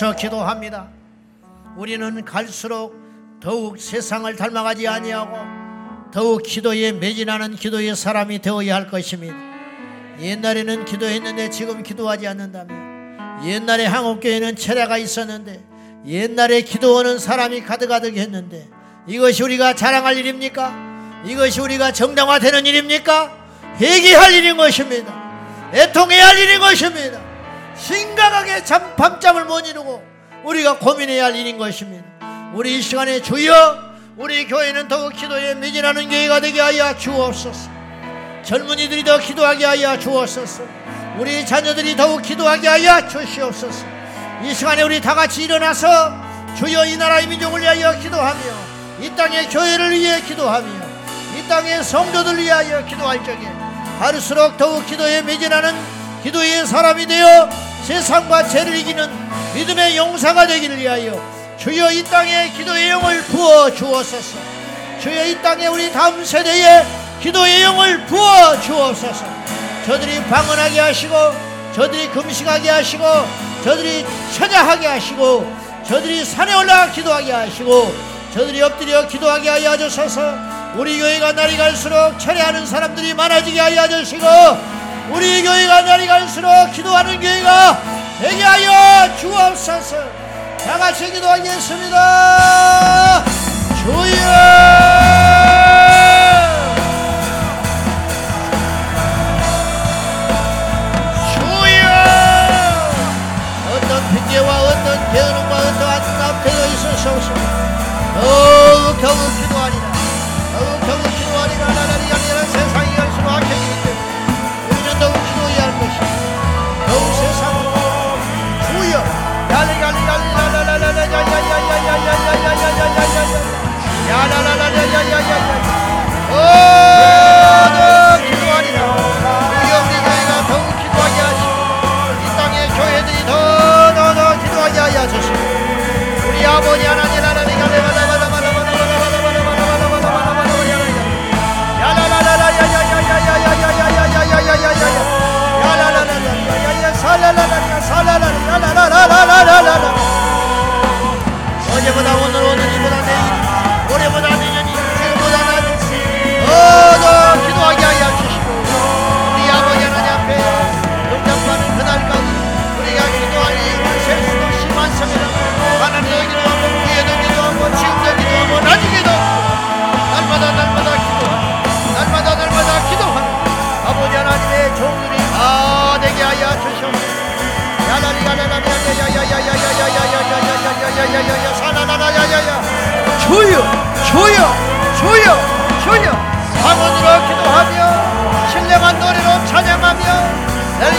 연이어서 기도합니다. 우리는 갈수록 더욱 세상을 닮아가지 아니하고 더욱 기도에 매진하는 기도의 사람이 되어야 할 것입니다. 옛날에는 기도했는데 지금 기도하지 않는다며 옛날에 한국교회는 철야가 있었는데 옛날에 기도하는 사람이 가득가득 했는데 이것이 우리가 자랑할 일입니까? 이것이 우리가 정당화되는 일입니까? 회개할 일인 것입니다. 애통해야 할 일인 것입니다. 심각하게 잠, 밤잠을 못 이루고 우리가 고민해야 할 일인 것입니다. 우리 이 시간에 주여 우리 교회는 더욱 기도에 매진하는 교회가 되게 하여 주옵소서. 젊은이들이 더 기도하게 하여 주옵소서. 우리 자녀들이 더욱 기도하게 하여 주시옵소서. 이 시간에 우리 다 같이 일어나서 주여 이 나라의 민족을 위하여 기도하며 이 땅의 교회를 위해 기도하며 이 땅의 성도들 위하여 기도할 적에 갈수록 더욱 기도에 매진하는 기도의 사람이 되어 세상과 죄를 이기는 믿음의 용사가 되기를 위하여 주여 이 땅에 기도의 영을 부어 주옵소서. 주여 이 땅에 우리 다음 세대에 기도의 영을 부어 주옵소서. 저들이 방언하게 하시고 저들이 금식하게 하시고 저들이 천야하게 하시고 저들이 산에 올라가 기도하게 하시고 저들이 엎드려 기도하게 하여 주소서. 우리 교회가 날이 갈수록 철회하는 사람들이 많아지게 하여 주시고 우리 교회가 날이 갈수록 기도하는 교회가 되게 하여 주옵소서. 다 같이 기도하겠습니다. 주여! 핑계와 어떤 게으름과 어떠한 남태가 있으소서. 더욱 더욱 la la la la. 방언으로 기도하며 신령한 노래로 찬양하며 야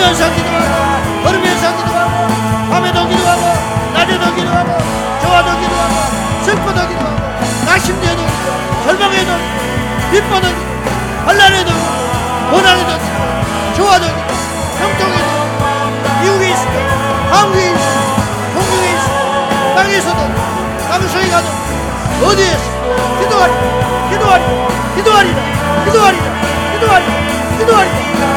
뛰면서 기도하고 걸으면서 기도하고 밤에도 기도하고 낮에도 기도하고 좋아도 기도하고 슬퍼도 기도하고 낙심되도 절망에도 기뻐도 환란에도 고난에도 좋아도 기도하고 형통에도 미국에 때 한국에 때 동국에 때 땅에서도 땅속에 가도 어디에서 기도하리 기도하리 기도하리라 기도하리라 기도하리라 기도하리라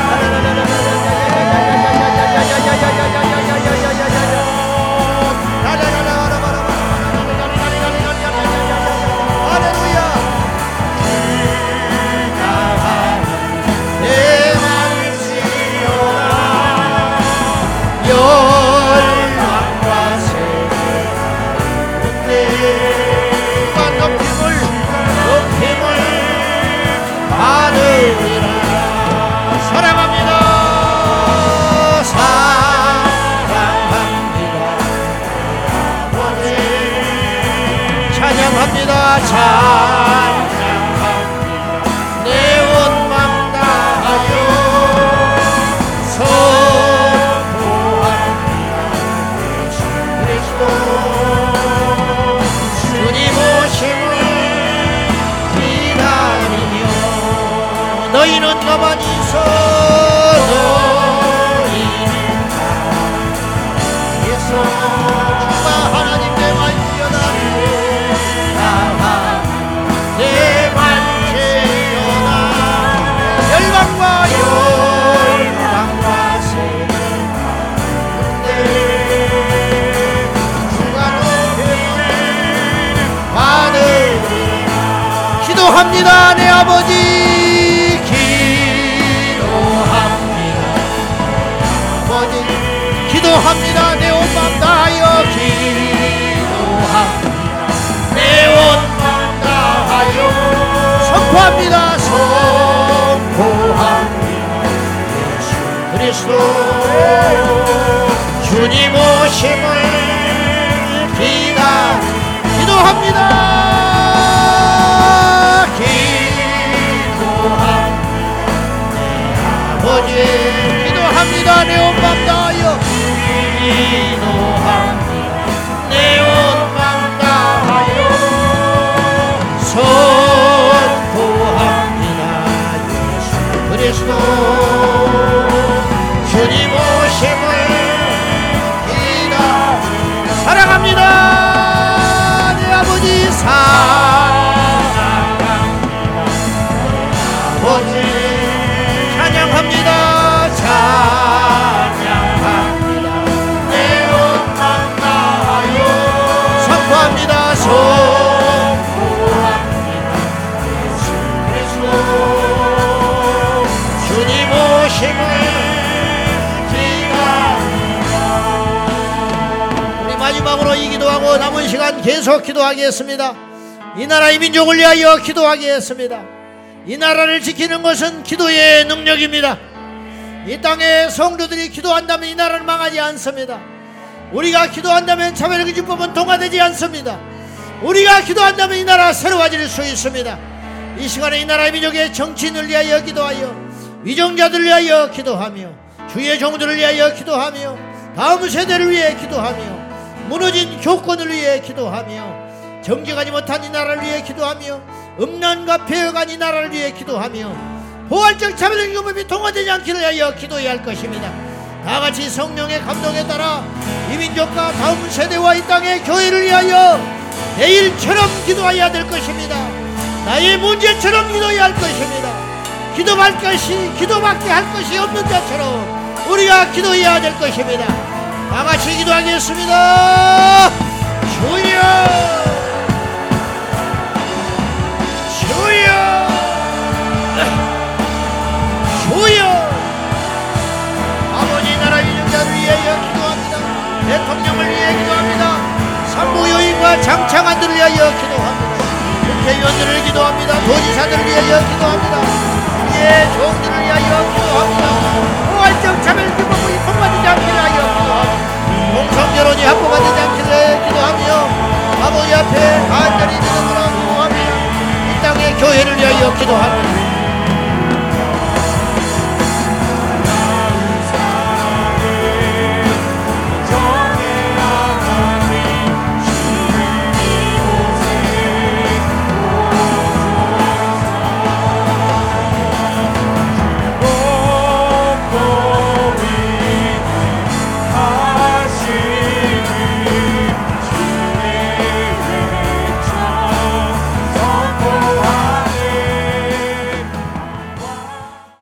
time. 그리스도 주님 오심을 기다. 기도합니다. 기도합니다. 아버지. 기도합니다. 내온맘 다하여. 기도합니다 계속 기도하겠습니다 이 나라 이 민족을 위하여 기도하겠습니다 이 나라를 지키는 것은 기도의 능력입니다. 이 땅의 성도들이 기도한다면 이 나라는 망하지 않습니다. 우리가 기도한다면 차별의 기법은 통과되지 않습니다. 우리가 기도한다면 이 나라 새로워질 수 있습니다. 이 시간에 이 나라의 민족의 정치인을 위하여 기도하여 위정자들을 위하여 기도하며 주의 종들을 위하여 기도하며 다음 세대를 위해 기도하며 무너진 교권을 위해 기도하며 정직하지 못한 이 나라를 위해 기도하며 음란과 폐허간 이 나라를 위해 기도하며 포괄적 차별적 유법이 통과되지 않기를 위하여 기도해야 할 것입니다. 다 같이 성령의 감동에 따라 이 민족과 다음 세대와 이 땅의 교회를 위하여 내일처럼 기도해야 될 것입니다. 나의 문제처럼 기도해야 할 것입니다. 기도할 것이 기도밖에 할 것이 없는 자처럼 우리가 기도해야 될 것입니다. 다 같이 기도하겠습니다. 주여! 주여! 주여! 아버지 나라 유정자를 위해 기도합니다. 대통령을 위해 기도합니다. 산부여인과 장창한들을 위하여 기도합니다. 국회의원들을 기도합니다. 도지사들을 위하여 기도합니다. 예, 종들을 위하여 기도합니다. 우월적 차별 규범의 폭마주장기를 정 여론이 합법화되지 않기를 기도하며 아버지 앞에 간절히 믿음으로 기도하며 이 땅의 교회를 위하여 기도합니다.